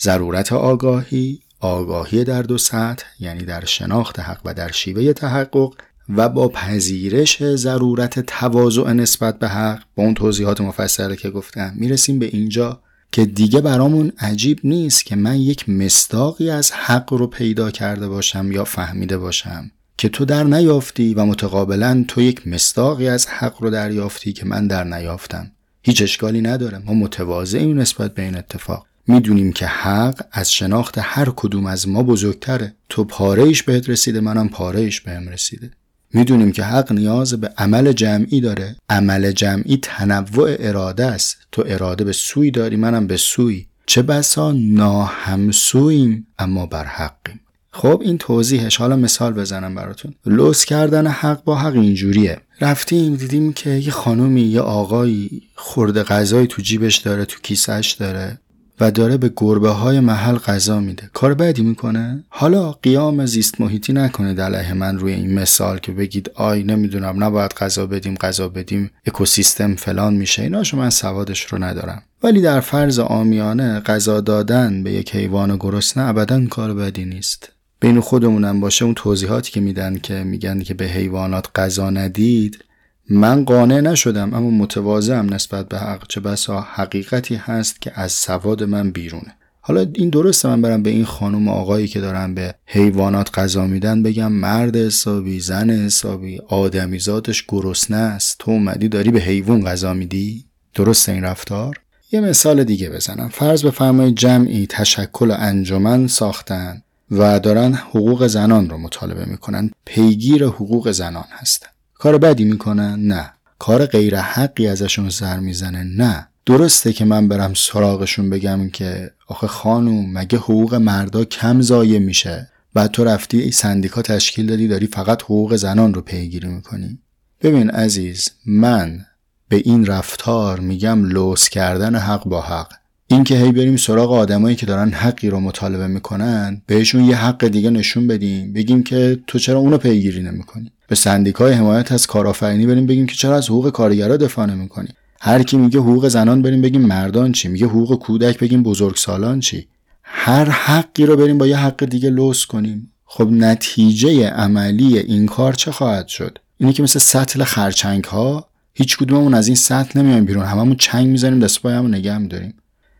ضرورت آگاهی آگاهی در دو سطح یعنی در شناخت حق و در شیوه تحقق و با پذیرش ضرورت تواضع نسبت به حق با اون توضیحات مفصله که گفتم می‌رسیم به اینجا که دیگه برامون عجیب نیست که من یک مستاقی از حق رو پیدا کرده باشم یا فهمیده باشم که تو در نیافتی و متقابلا تو یک مستاقی از حق رو دریافتی که من در نیافتم. هیچ اشکالی نداره. ما متواضعیم نسبت به این اتفاق. می‌دونیم که حق از شناخت هر کدوم از ما بزرگتره. تو پارهش بهت رسیده منم پارهش بهم رسیده. می‌دونیم که حق نیاز به عمل جمعی داره. عمل جمعی تنوع اراده است. تو اراده به سوی داری منم به سوی. چه بسا ناهمسوییم اما بر حقیم. خب این توضیحش. حالا مثال بزنم براتون. لوس کردن حق با حق اینجوریه. رفتیم دیدیم که یه خانومی یه آقایی خورده غذایی تو جیبش داره تو کیسهش داره. و داره به گربه های محل غذا میده. کار بدی می‌کنه؟ حالا قیام زیست محیطی نکنید علیه من روی این مثال که بگید آی نمی‌دونم نباید غذا بدیم غذا بدیم اکوسیستم فلان میشه. ایناشو من سوادش رو ندارم. ولی در فرض آمیانه غذا دادن به یک حیوان گرسنه ابدا کار بدی نیست. بین خودمونم باشه اون توضیحاتی که میدن که میگن که به حیوانات غذا ندید من قانع نشدم اما متواضعم نسبت به حق. چه بسا حقیقتی هست که از سواد من بیرونه. حالا این درسته من برم به این خانم آقایی که دارن به حیوانات غذا میدن بگم مرد حسابی زن حسابی آدمی ذاتش گرسنه است. تو اومدی داری به حیوان غذا میدی؟ درسته این رفتار؟ یه مثال دیگه بزنم. فرض بفرمایید جمعی تشکل انجمن ساختن و دارن حقوق زنان رو مطالبه می‌کنن. پیگیر حقوق زنان هستن. کار بدی می‌کنن نه. کار غیر حقی ازشون سر می‌زنه؟ نه. درسته که من برم سراغشون بگم که آخه خانوم مگه حقوق مردا کم ضایع میشه؟ بعد تو رفتی ای سندیکا تشکیل دادی داری فقط حقوق زنان رو پیگیری می‌کنی. ببین عزیز من به این رفتار میگم لوس کردن حق با حق. این که هی بریم سراغ آدمایی که دارن حقی رو مطالبه می‌کنن بهشون یه حق دیگه نشون بدیم بگیم که تو چرا اونو پیگیری نمی‌کنی؟ به سندیکای حمایت از کارآفرینی بریم بگیم که چرا از حقوق کارگرا دفاع نمی‌کنی هر کی میگه حقوق زنان بریم بگیم مردان چی میگه حقوق کودک بگیم بزرگسالان چی. هر حقی رو بریم با یه حق دیگه لوس کنیم. خب نتیجه عملی این کار چه خواهد شد؟ اینه که مثل سطل خرچنگ ها هیچ کدوممون از این سطل نمیایم بیرون. هممون چنگ می‌زنیم دست پایمون نگه میداریم.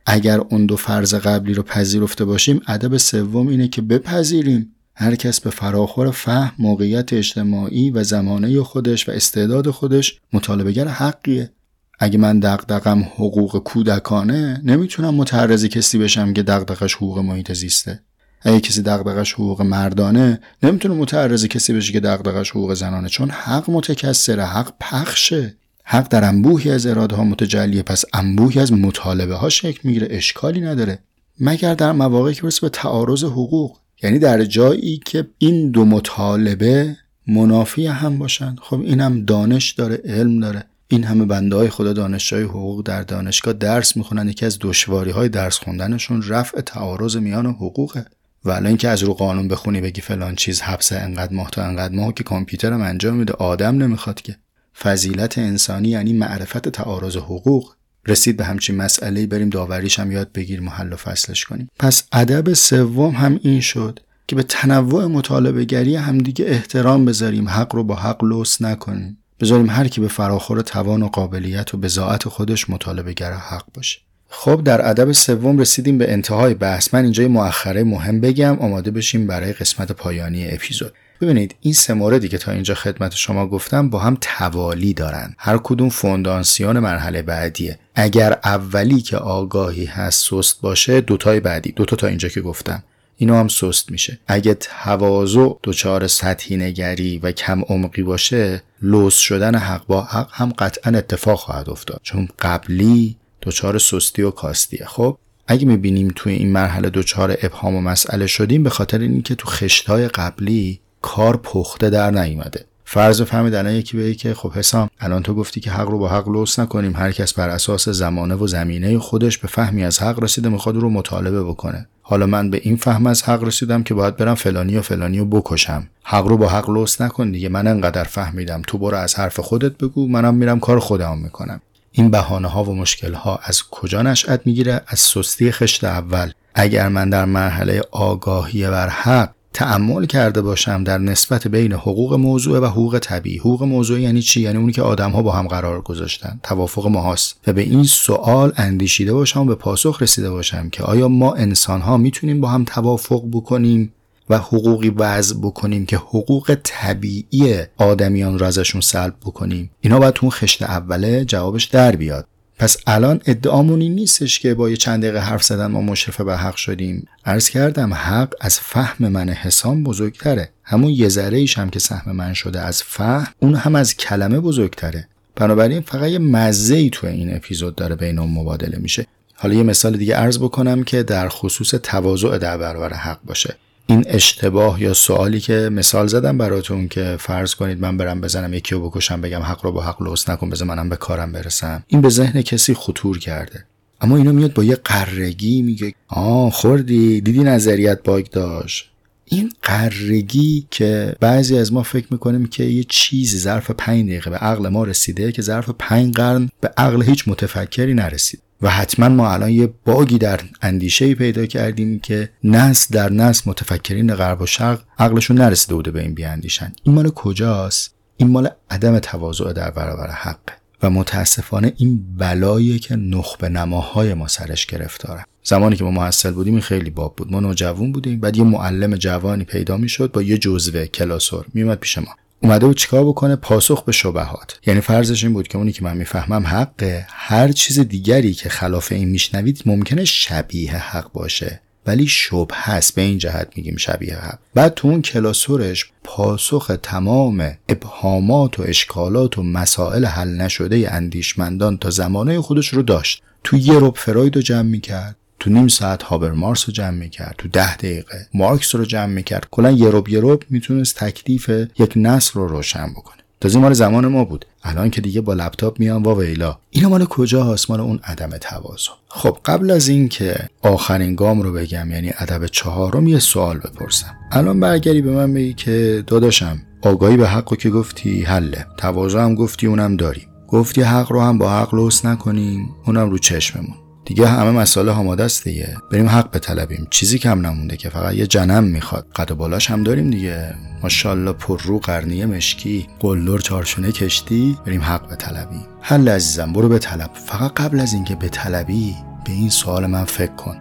اگر اون دو فرض قبلی رو پذیرفته باشیم ادب سوم اینه که بپذیریم. هر کس به فراخور فهم موقعیت اجتماعی و زمانه خودش و استعداد خودش مطالبهگر حقیه. اگه من دغدغم حقوق کودکانه نمی‌تونم متعرض کسی بشم که دغدغش حقوق محیط زیسته. اگه کسی دغدغش حقوق مردانه نمی‌تونه متعرض کسی بشه که دغدغش حقوق زنانه چون حق متکثره حق پخشه. حق در انبوهی از اراده ها متجلیه پس انبوهی از مطالبه ها شکل می‌گیره اشکالی نداره. مگر در مواقعی که برسه به تعارض حقوق یعنی در جایی که این دو مطالبه منافی هم باشن. خب اینم دانش داره علم داره. این همه بنده های خدا دانشجوی حقوق در دانشگاه درس می‌خونن. یکی از دشواری های درس خوندنشون رفع تعارض میان حقوقه. و الان که از رو قانون بخونی بگی فلان چیز حبس انقدر ماه تا انقدر ماه که کامپیوترم انجام میده آدم نمی‌خواد که. فضیلت انسانی یعنی معرفت تعارض حقوق. رسید به همچین مسئله بریم داوریش هم یاد بگیریم و حل و فصلش کنیم. پس ادب سوم هم این شد که به تنوع مطالبه گری همدیگه احترام بذاریم حق رو با حق لوس نکنیم. بذاریم هر کی به فراخور توان و قابلیت و بزاعت خودش مطالبه گر حق باشه. خب در ادب سوم رسیدیم به انتهای بحث. من اینجا مؤخره مهم بگم آماده بشیم برای قسمت پایانی اپیزود. ببینید این سه موردی که تا اینجا خدمت شما گفتم با هم توالی دارن. هر کدوم فوندانسیون مرحله بعدیه. اگر اولی که آگاهی هست سست باشه دوتای بعدی. دوتا تا اینجا که گفتم. اینو هم سست میشه. اگه تواضع دچار سطحی نگری و کم عمقی باشه لوس شدن حق با حق هم قطعا اتفاق خواهد افتاد. چون قبلی دچار سستی و کاستیه. خب اگه می‌بینیم توی این مرحله دچار ابهام و مسئله شدیم به خاطر اینکه تو خشتهای قبلی کار پخته در نیومده. فرض فهمید الان یکی بگه که خب حسام الان تو گفتی که حق رو با حق لوس نکنیم. هر کس بر اساس زمانه و زمینه خودش به فهمی از حق رسیده می‌خواد رو مطالبه بکنه. حالا من به این فهم از حق رسیدم که باید برم فلانی و فلانی رو بکشم. حق رو با حق لوس نکن دیگه. من انقدر فهمیدم. تو برو از حرف خودت بگو. منم میرم کار خودم می‌کنم. این بهانه ها و مشکل ها از کجا نشأت می‌گیره؟ از سستی خشت اول. اگر من در مرحله آگاهی بر حق تعمل کرده باشم در نسبت بین حقوق موضوع و حقوق طبیعی. حقوق موضوع یعنی چی؟ یعنی اونی که آدم ها با هم قرار گذاشتن. توافق ماهاست و به این سوال اندیشیده باشم و به پاسخ رسیده باشم که آیا ما انسان ها می‌تونیم با هم توافق بکنیم و حقوقی وضع بکنیم که حقوق طبیعی آدمیان را ازشون سلب بکنیم؟ اینا باید تو خشت اوله جوابش در بیاد. پس الان ادعامونی نیستش که با یه چند دقیقه حرف زدن ما مشرف به حق شدیم. عرض کردم حق از فهم من حسام بزرگتره. همون یه ذره هم که سهم من شده از فهم اون هم از کلمه بزرگتره. بنابراین فقط یه مزه ای تو این اپیزود داره بین اون مبادله میشه. حالا یه مثال دیگه عرض بکنم که در خصوص تواضع در برابر حق باشه. این اشتباه یا سوالی که مثال زدم براتون که فرض کنید من برم بزنم یکی رو بکشم بگم حق رو با حق لوث نکن بذار منم به کارم برسم. این به ذهن کسی خطور کرده. اما اینو میاد با یه غرگی میگه آه خوردی دیدی نظریت bug داشت. این غرگی که بعضی از ما فکر می‌کنیم که یه چیزی ظرف پنج دقیقه به عقل ما رسیده که ظرف پنج قرن به عقل هیچ متفکری نرسید. و حتما ما الان یه bug ی در اندیشه پیدا کردیم که نسل در نسل متفکرین غرب و شرق عقلشون نرسیده بوده به این بیاندیشن. این مال کجاست؟ این مال عدم تواضع در برابر حق و متاسفانه این بلایی که نخبه نماهای ما سرش گرفتاره. زمانی که ما محصل بودیم این خیلی باب بود. ما نوجوان بودیم. بعد یه معلم جوانی پیدا می‌شد با یه جزوه کلاسور میومد پیش ما. اومده بود چیکار بکنه؟ پاسخ به شبهات. یعنی فرضش این بود که اونی که من می‌فهمم حقه. هر چیز دیگری که خلاف این میشنوید ممکنه شبیه حق باشه. ولی شبه هست. به این جهت میگیم شبیه حق. بعد تو اون کلاسورش پاسخ تمام ابهامات و اشکالات و مسائل حل نشده اندیشمندان تا زمانه خودش رو داشت. تو یه رب فراید رو جمع می‌کرد. تو نیم ساعت هابرمارس رو جمع می‌کرد تو ده دقیقه مارکس رو جمع می‌کرد. کلا یه رب می‌تونست تکلیف یک نسل رو روشن بکنه. تازه مال زمان ما بود. الان که دیگه با لپتاپ میان وا ویلا. اینا مال کجا هست مال اون عدم تواضع. خب قبل از این که آخرین گام رو بگم یعنی ادب چهارم یه سوال بپرسم. الان برگری به من بگی که داداشم آگاهی به حق که گفتی حله. تواضع هم گفتی اونم داریم. گفتی حق رو هم با حق لوس نکنیم. اونم رو چشممون. دیگه همه مسائل آماده است دیگه. بریم حق بطلبیم. چیزی کم نمونده که فقط یه جنم می‌خواد. قد و بالاش هم داریم دیگه. ماشاءالله پر رو قرنیه مشکی قلدر چارچونه کشتی. بریم حق بطلبیم. حل عزیزم برو بطلب. فقط قبل از اینکه بطلبی به این سوال من فکر کن.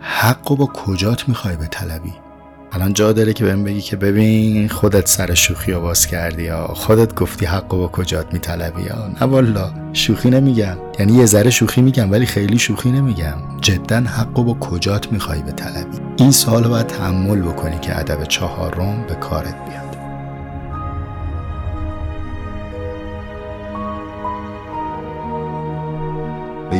حق با کجات می‌خوای بطلبی؟ الان جا داره که بهم بگی که ببین خودت سر شوخی رو باز کردی یا خودت گفتی حق با کجات میطلبی یا نه والا. شوخی نمیگم. یعنی یه ذره شوخی میگم ولی خیلی شوخی نمیگم. جدا حق با کجات می‌خوای به طلبی این سوال رو باید تحمل بکنی که ادب چهارم به کارت بیاد.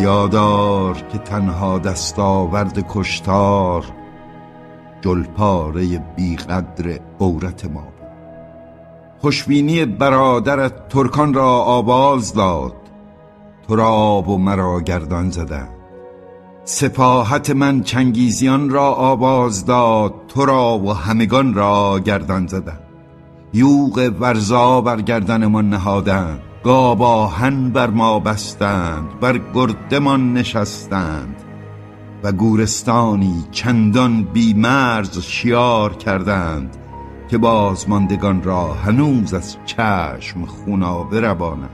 یادار که تنها دستاورد کشتار جلپاره بیقدر عورت ما بود. خوشبینی برادرت ترکان را آواز داد. تو را آب و مرا گردان زدن سپاهت من چنگیزیان را آواز داد. تو را و همگان را گردان زدن یوغ ورزا بر گردنمان نهادند. گاباهن بر ما بستند. بر گردمان نشستند. و گورستانی چندان بیمرز شیار کردند که بازماندگان را هنوز از چشم خونابه روانند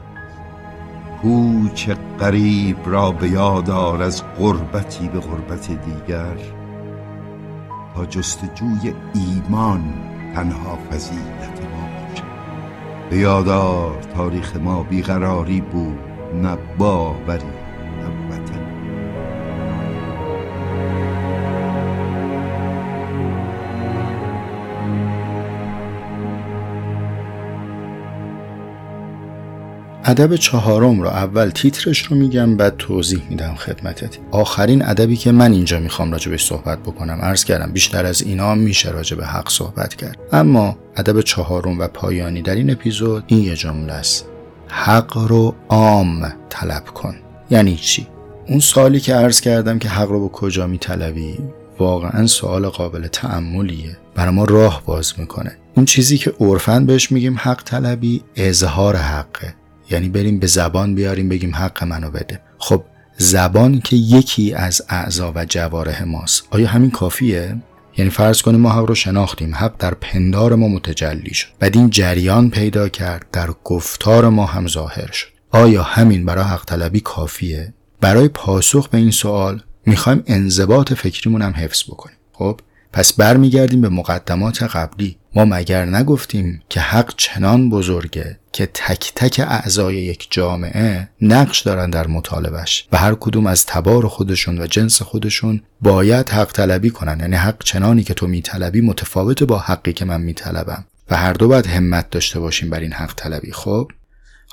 کوچ قریب را به یادار از غربتی به غربت دیگر. تا جستجوی ایمان تنها فضیلت ما باشد. به یادار تاریخ ما بیقراری بود نه باوری. ادب چهارم رو اول تیترش رو میگم بعد توضیح میدم خدمتت. آخرین ادبی که من اینجا می‌خوام راجبش صحبت بکنم عرض کردم بیشتر از اینا میشه راجب حق صحبت کرد. اما ادب چهارم و پایانی در این اپیزود این یه جمله است. حق رو عام طلب کن. یعنی چی؟ اون سوالی که عرض کردم که حق رو به کجا میطلبی واقعا سوال قابل تعملیه برای ما راه باز می‌کنه. اون چیزی که عرفن بهش میگیم حق طلبی اظهار حقه. یعنی بریم به زبان بیاریم بگیم حق منو بده. خب زبان که یکی از اعضا و جوارح ماست. آیا همین کافیه؟ یعنی فرض کنیم ما حق رو شناختیم. حق در پندار ما متجلی شد. بعد این جریان پیدا کرد در گفتار ما هم ظاهر شد. آیا همین برای حق طلبی کافیه؟ برای پاسخ به این سوال می‌خوایم انضباط فکریمون هم حفظ بکنیم. خب؟ پس برمیگردیم به مقدمات قبلی. ما مگر نگفتیم که حق چنان بزرگه که تک تک اعضای یک جامعه نقش دارن در مطالبش و هر کدوم از تبار خودشون و جنس خودشون باید حق طلبی کنن. یعنی حق چنانی که تو میطلبی متفاوت با حقی که من میطلبم. و هر دو باید همت داشته باشیم بر این حق طلبی. خب؟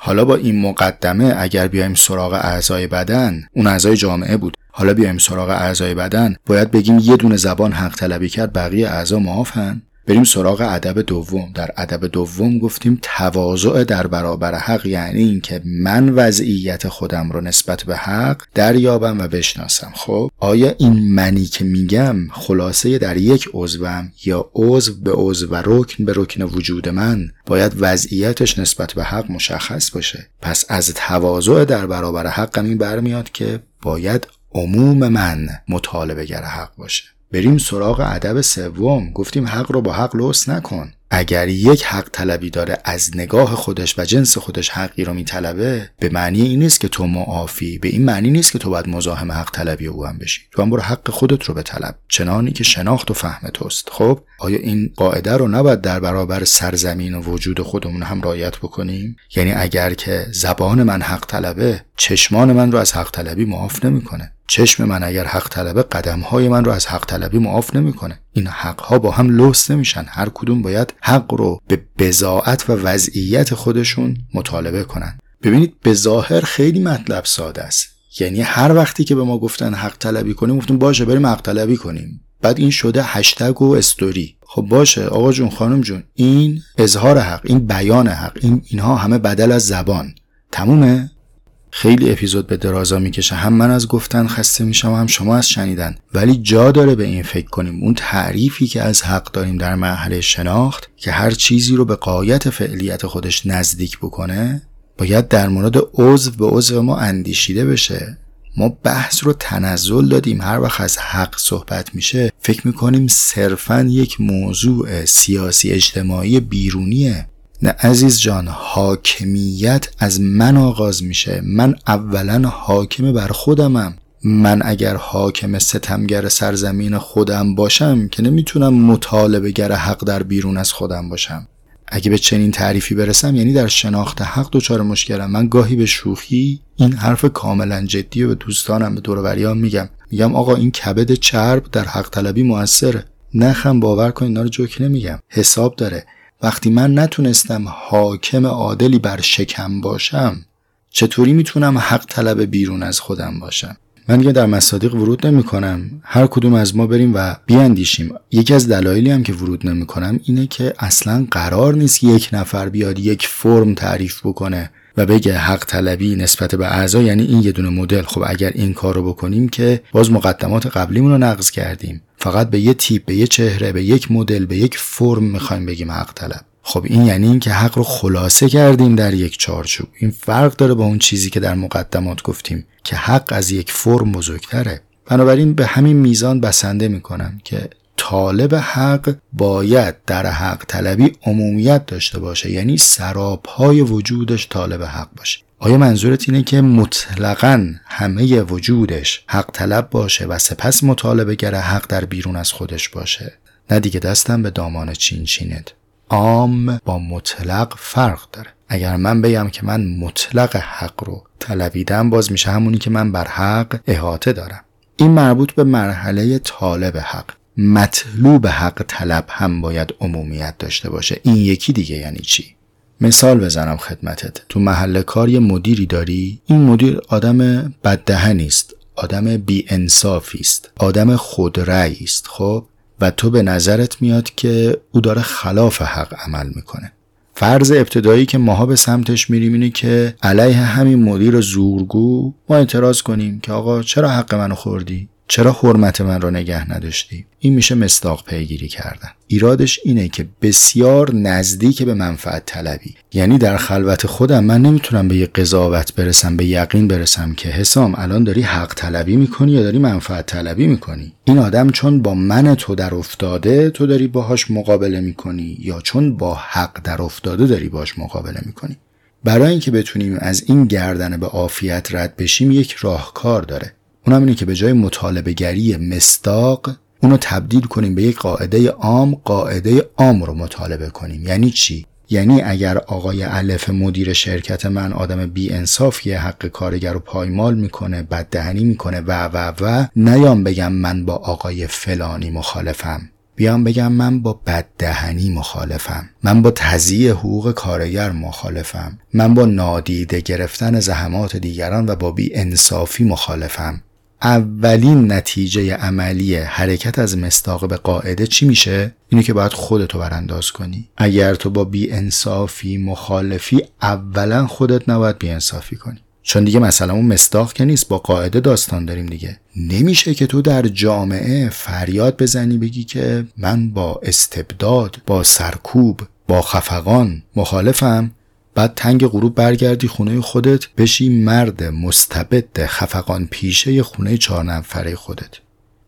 حالا با این مقدمه اگر بیایم سراغ اعضای بدن اون اعضای جامعه بود. حالا بیایم سراغ اعضای بدن باید بگیم یه دونه زبان حق طلبی کرد بقیه اعضا معافن بریم سراغ ادب دوم. در ادب دوم گفتیم تواضع در برابر حق یعنی اینکه من وضعیت خودم رو نسبت به حق دریابم و بشناسم. خب آیا این منی که میگم خلاصه در یک عضوم یا عضو به عضو و رکن به رکن وجود من باید وضعیتش نسبت به حق مشخص باشه؟ پس از تواضع در برابر حق این برمیاد که باید عموم من مطالبه گر حق باشه. بریم سراغ ادب سوم. گفتیم حق رو با حق لوس نکن. اگر یک حق طلبی داره از نگاه خودش و جنس خودش حقی رو میطلبه به معنی این نیست که تو معافی به این معنی نیست که تو باید مزاحم حق طلبی او هم بشی. تو هم برو حق خودت رو بطلب چنانی که شناخت و فهم توست. خب آیا این قاعده رو نباید در برابر سرزمین و وجود خودمون هم رعایت بکنیم؟ یعنی اگر که زبان من حق طلبه چشمان من رو از حق طلبی معاف نمی‌کنه. چشم من اگر حق طلبه قدم های من رو از حق طلبی معاف نمی‌کنه. این حق ها با هم لوس نمیشن. هر کدوم باید حق رو به بزاعت و وضعیت خودشون مطالبه کنن. ببینید به ظاهر خیلی مطلب ساده است. یعنی هر وقتی که به ما گفتن حق طلبی کنیم گفتیم باشه بریم حق طلبی کنیم. بعد این شده هشتگ و استوری. خب باشه آقا جون خانم جون این اظهار حق این بیان حق این اینها همه بدل از زبان. تمومه؟ خیلی اپیزود به درازا می‌کشه. هم من از گفتن خسته میشم هم شما از شنیدن. ولی جا داره به این فکر کنیم. اون تعریفی که از حق داریم در مرحله شناخت که هر چیزی رو به قایت فعلیت خودش نزدیک بکنه باید در مورد عضو به عضو ما اندیشیده بشه. ما بحث رو تنزل دادیم. هر وقت از حق صحبت میشه فکر می‌کنیم صرفا یک موضوع سیاسی اجتماعی بیرونیه. نه عزیز جان حاکمیت از من آغاز میشه. من اولا حاکم بر خودمم. من اگر حاکم ستمگر سرزمین خودم باشم که نمی‌تونم مطالبه گر حق در بیرون از خودم باشم. اگه به چنین تعریفی برسم یعنی در شناخت حق دچار مشکلم. من گاهی به شوخی این حرف کاملا جدی و به دوستانم به دوروریام میگم. میگم آقا این کبد چرب در حق طلبی موثره. نخم باور کن اینا رو جوک نمیگم. حساب داره. وقتی من نتونستم حاکم عادلی بر شکم باشم چطوری می‌تونم حق طلب بیرون از خودم باشم؟ من دیگه در مصادیق ورود نمی کنم هر کدوم از ما بریم و بیاندیشیم. یکی از دلایلی هم که ورود نمی کنم اینه که اصلا قرار نیست یک نفر بیاد یک فرم تعریف بکنه. و بگه حق طلبی نسبت به اعضا یعنی این یه دونه مدل. خب اگر این کار رو بکنیم که باز مقدمات قبلیمون رو نقض کردیم. فقط به یه تیپ به یه چهره به یک مدل به یک فرم می‌خوایم بگیم حق طلب. خب این یعنی اینکه حق رو خلاصه کردیم در یک چارچوب. این فرق داره با اون چیزی که در مقدمات گفتیم که حق از یک فرم بزرگتره. بنابراین به همین میزان بسنده می‌کنم که طالب حق باید در حق طلبی عمومیت داشته باشه یعنی سراپای وجودش طالب حق باشه. آیا منظورت اینه که مطلقا همه وجودش حق طلب باشه و سپس مطالبه گر حق در بیرون از خودش باشه؟ نه دیگه دستم به دامان چین چینت. عام با مطلق فرق داره. اگر من بگم که من مطلق حق رو طلبیدم باز میشه همونی که من بر حق احاطه دارم. این مربوط به مرحله طالب حق. مطلوب حق طلب هم باید عمومیت داشته باشه. این یکی دیگه یعنی چی؟ مثال بزنم خدمتت. تو محل کار یه مدیری داری؟ این مدیر آدم بددهنی است. آدم بی انصافی است. آدم خودرأی است خب؟ و تو به نظرت میاد که او داره خلاف حق عمل می‌کنه. فرض ابتدایی که ماها به سمتش میریم اینه که علیه همین مدیر زورگو ما اعتراض کنیم که آقا چرا حق منو خوردی؟ چرا حرمت من را نگه نداشتی؟ این میشه مستاق پیگیری کردن. ایرادش اینه که بسیار نزدیک به منفعت طلبی. یعنی در خلوت خودم من نمی‌تونم به یه قضاوت برسم به یقین برسم که حسام الان داری حق طلبی می‌کنی یا داری منفعت طلبی می‌کنی؟ این آدم چون با من تو در افتاده تو داری باهاش مقابله می‌کنی یا چون با حق در افتاده داری باهاش مقابله می‌کنی؟ برای اینکه بتونیم از این گردنه به عافیت رد بشیم یک راهکار داره. اونم اینه که به جای مطالبه گری مستاق اونو تبدیل کنیم به یک قاعده عام قاعده عام رو مطالبه کنیم. یعنی چی؟ یعنی اگر آقای الف مدیر شرکت من آدم بی انصافیه حق کارگر رو پایمال می‌کنه بددهنی می‌کنه و و و نیام بگم من با آقای فلانی مخالفم. بیام بگم من با بددهنی مخالفم. من با تضییع حقوق کارگر مخالفم. من با نادیده گرفتن زحمات دیگران و با بی انصافی مخالفم. اولین نتیجه عملی حرکت از مستاق به قاعده چی میشه؟ اینه که باید خودتو برانداز کنی. اگر تو با بی انصافی مخالفی اولا خودت نباید بی انصافی کنی. چون دیگه مثلا اون مستاق که نیست با قاعده داستان داریم دیگه. نمیشه که تو در جامعه فریاد بزنی بگی که من با استبداد با سرکوب با خفقان مخالفم. بعد تنگ غروب برگردی خونه خودت بشی مرد مستبد خفقان پیشه خونه چهار نفره خودت.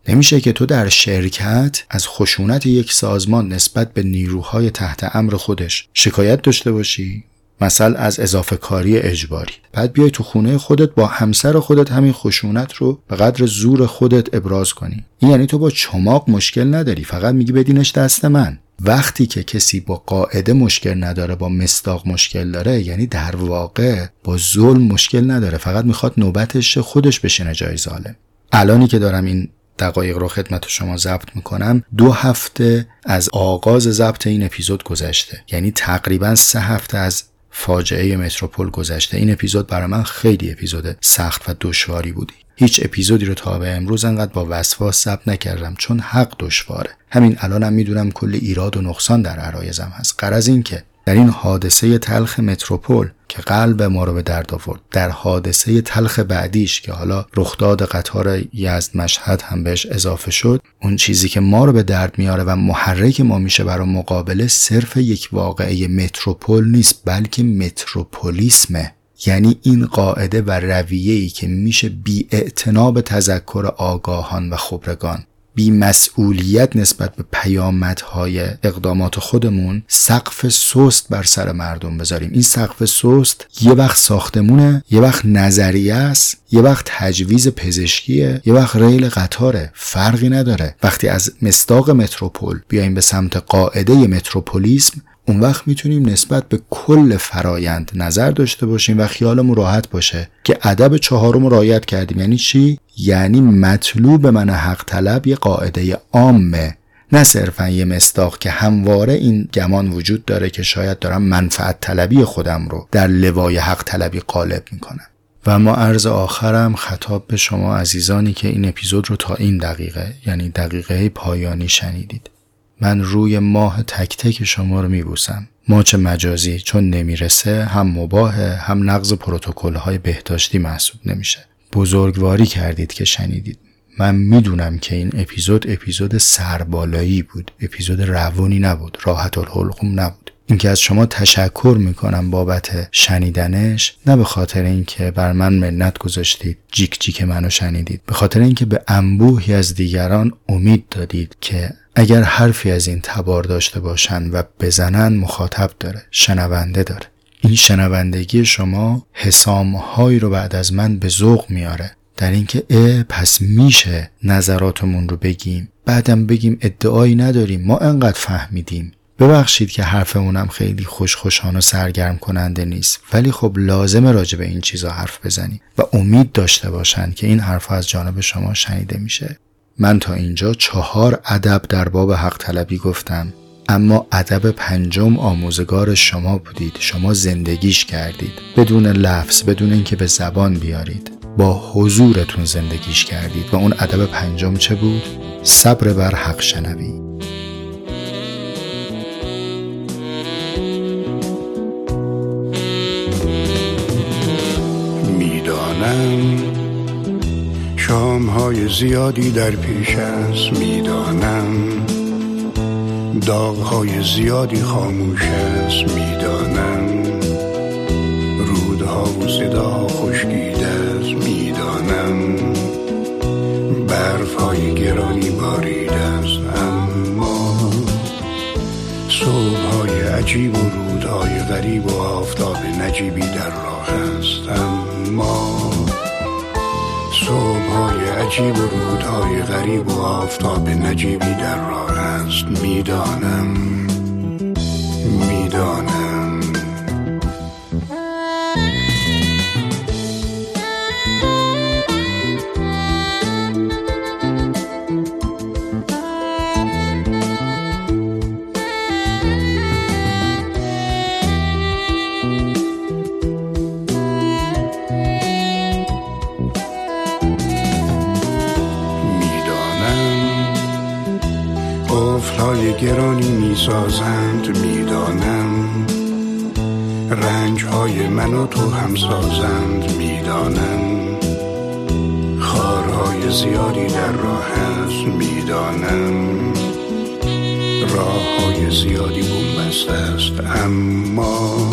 نمیشه که تو در شرکت از خشونت یک سازمان نسبت به نیروهای تحت امر خودش شکایت داشته باشی مثل از اضافه کاری اجباری. بعد بیای تو خونه خودت با همسر خودت همین خشونت رو به قدر زور خودت ابراز کنی. این یعنی تو با چماق مشکل نداری فقط میگی بدینش دست من. وقتی که کسی با قاعده مشکل نداره با مستاق مشکل داره یعنی در واقع با ظلم مشکل نداره فقط می‌خواد نوبتش خودش بشینه جای ظالم. الانی که دارم این دقایق رو خدمت شما ضبط می‌کنم دو هفته از آغاز ضبط این اپیزود گذشته. یعنی تقریبا سه هفته از فاجعه متروپول گذشته. این اپیزود برای من خیلی اپیزود سخت و دشواری بودی هیچ اپیزودی رو تا به امروز انقدر با وسواس ثبت نکردم چون حق دشواره. همین الانم می‌دونم کل ایراد و نقصان در عرایزم هست. قرض این که در این حادثه تلخ متروپول که قلب ما رو به درد آورد در حادثه تلخ بعدیش که حالا رخداد قطار یزد مشهد هم بهش اضافه شد اون چیزی که ما رو به درد میاره و محرک ما میشه برای مقابله صرف یک واقعه متروپول نیست بلکه متروپولیسمه. یعنی این قاعده و رویه‌ای که میشه بی به تذکر آگاهان و خبرگان بیمسئولیت نسبت به پیامدهای اقدامات خودمون سقف سست بر سر مردم بذاریم. این سقف سست یه وقت ساختمونه یه وقت نظریه است یه وقت تجویز پزشکیه یه وقت ریل قطاره. فرقی نداره. وقتی از مستاق متروپول بیایم به سمت قاعده متروپولیسم اون وقت می‌تونیم نسبت به کل فرایند نظر داشته باشیم و خیالمون راحت باشه که ادب چهارم رعایت کردیم. یعنی چی؟ یعنی مطلوب من حق طلب یه قاعده عامه نه صرفا یه مستاق که همواره این گمان وجود داره که شاید دارم منفعت طلبی خودم رو در لوای حق طلبی قالب می‌کنم. و ما عرض آخرم خطاب به شما عزیزانی که این اپیزود رو تا این دقیقه یعنی دقیقه پایانی شنیدید. من روی ماه تک تک شما رو میبوسم. ماچ مجازی چون نمی‌رسه هم مباهه هم نقض پروتکل های بهداشتی محسوب نمیشه. بزرگواری کردید که شنیدید. من می‌دونم که این اپیزود اپیزود سربالایی بود. اپیزود روانی نبود. راحت الحلقوم نبود. اینکه از شما تشکر می‌کنم بابت شنیدنش نه به خاطر اینکه بر من منت گذاشتید جیک جیک منو شنیدید. به خاطر اینکه به انبوهی از دیگران امید دادید که اگر حرفی از این تبار داشته باشند و بزنن مخاطب داره شنونده داره. این شنوندگی شما حسامهایی رو بعد از من به ذوق میاره. در اینکه اه پس میشه نظراتمون رو بگیم. بعدم بگیم ادعایی نداریم. ما انقدر فهمیدیم. ببخشید که حرفمونم خیلی خوشخوشان و سرگرم کننده نیست. ولی خب لازمه راجع به این چیزا حرف بزنیم و امید داشته باشن که این حرف از جانب شما شنیده میشه. من تا اینجا چهار ادب در باب حق طلبی گفتم اما ادب پنجم آموزگار شما بودید. شما زندگیش کردید. بدون لفظ بدون اینکه به زبان بیارید. با حضورتون زندگیش کردید. و اون ادب پنجم چه بود؟ صبر بر حق شنوی. می‌دانم شام های زیادی در پیش است می‌دانم. داغ های زیادی خاموش است می‌دانم. رودها و صدا خشکیده است می‌دانم. برف های گرانی بارید است اما صبح های عجیب و رودهای غریب و آفتاب نجیبی در راه است اما صبح های عجیب و رودهای غریب و آفتاب نجیبی در راه است می‌دانم. می‌دانم. گرانی می‌سازند می‌دانم. رنج های من و تو هم سازند می‌دانم. خارهای زیادی در راه است می‌دانم. راه های زیادی بومبست است اما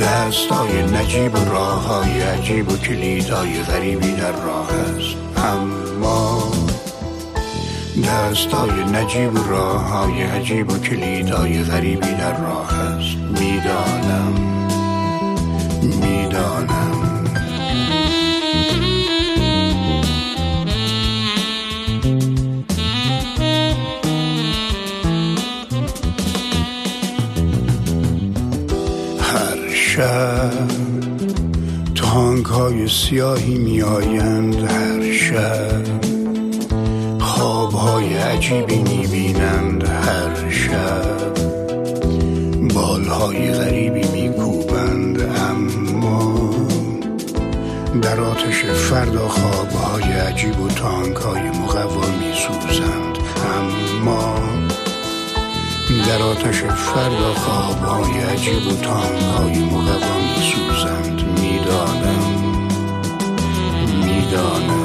دستای نجیب و راه های عجیب و کلیدای غریبی در راه است اما دستای نجیب و راه های عجیب و کلیدای غریبی در راه است. می‌دانم. می‌دانم. شب تانک های سیاهی میآیند هر شب های عجیبی می‌بینند هر شب. بالهای غریبی میکوبند اما در آتش فردا خوابهای عجیب و تانک های مقوا میسوزند اما در آتش فردا خوابهای عجیب و تانک های مقوا میسوزند. می‌دانم می‌دانم.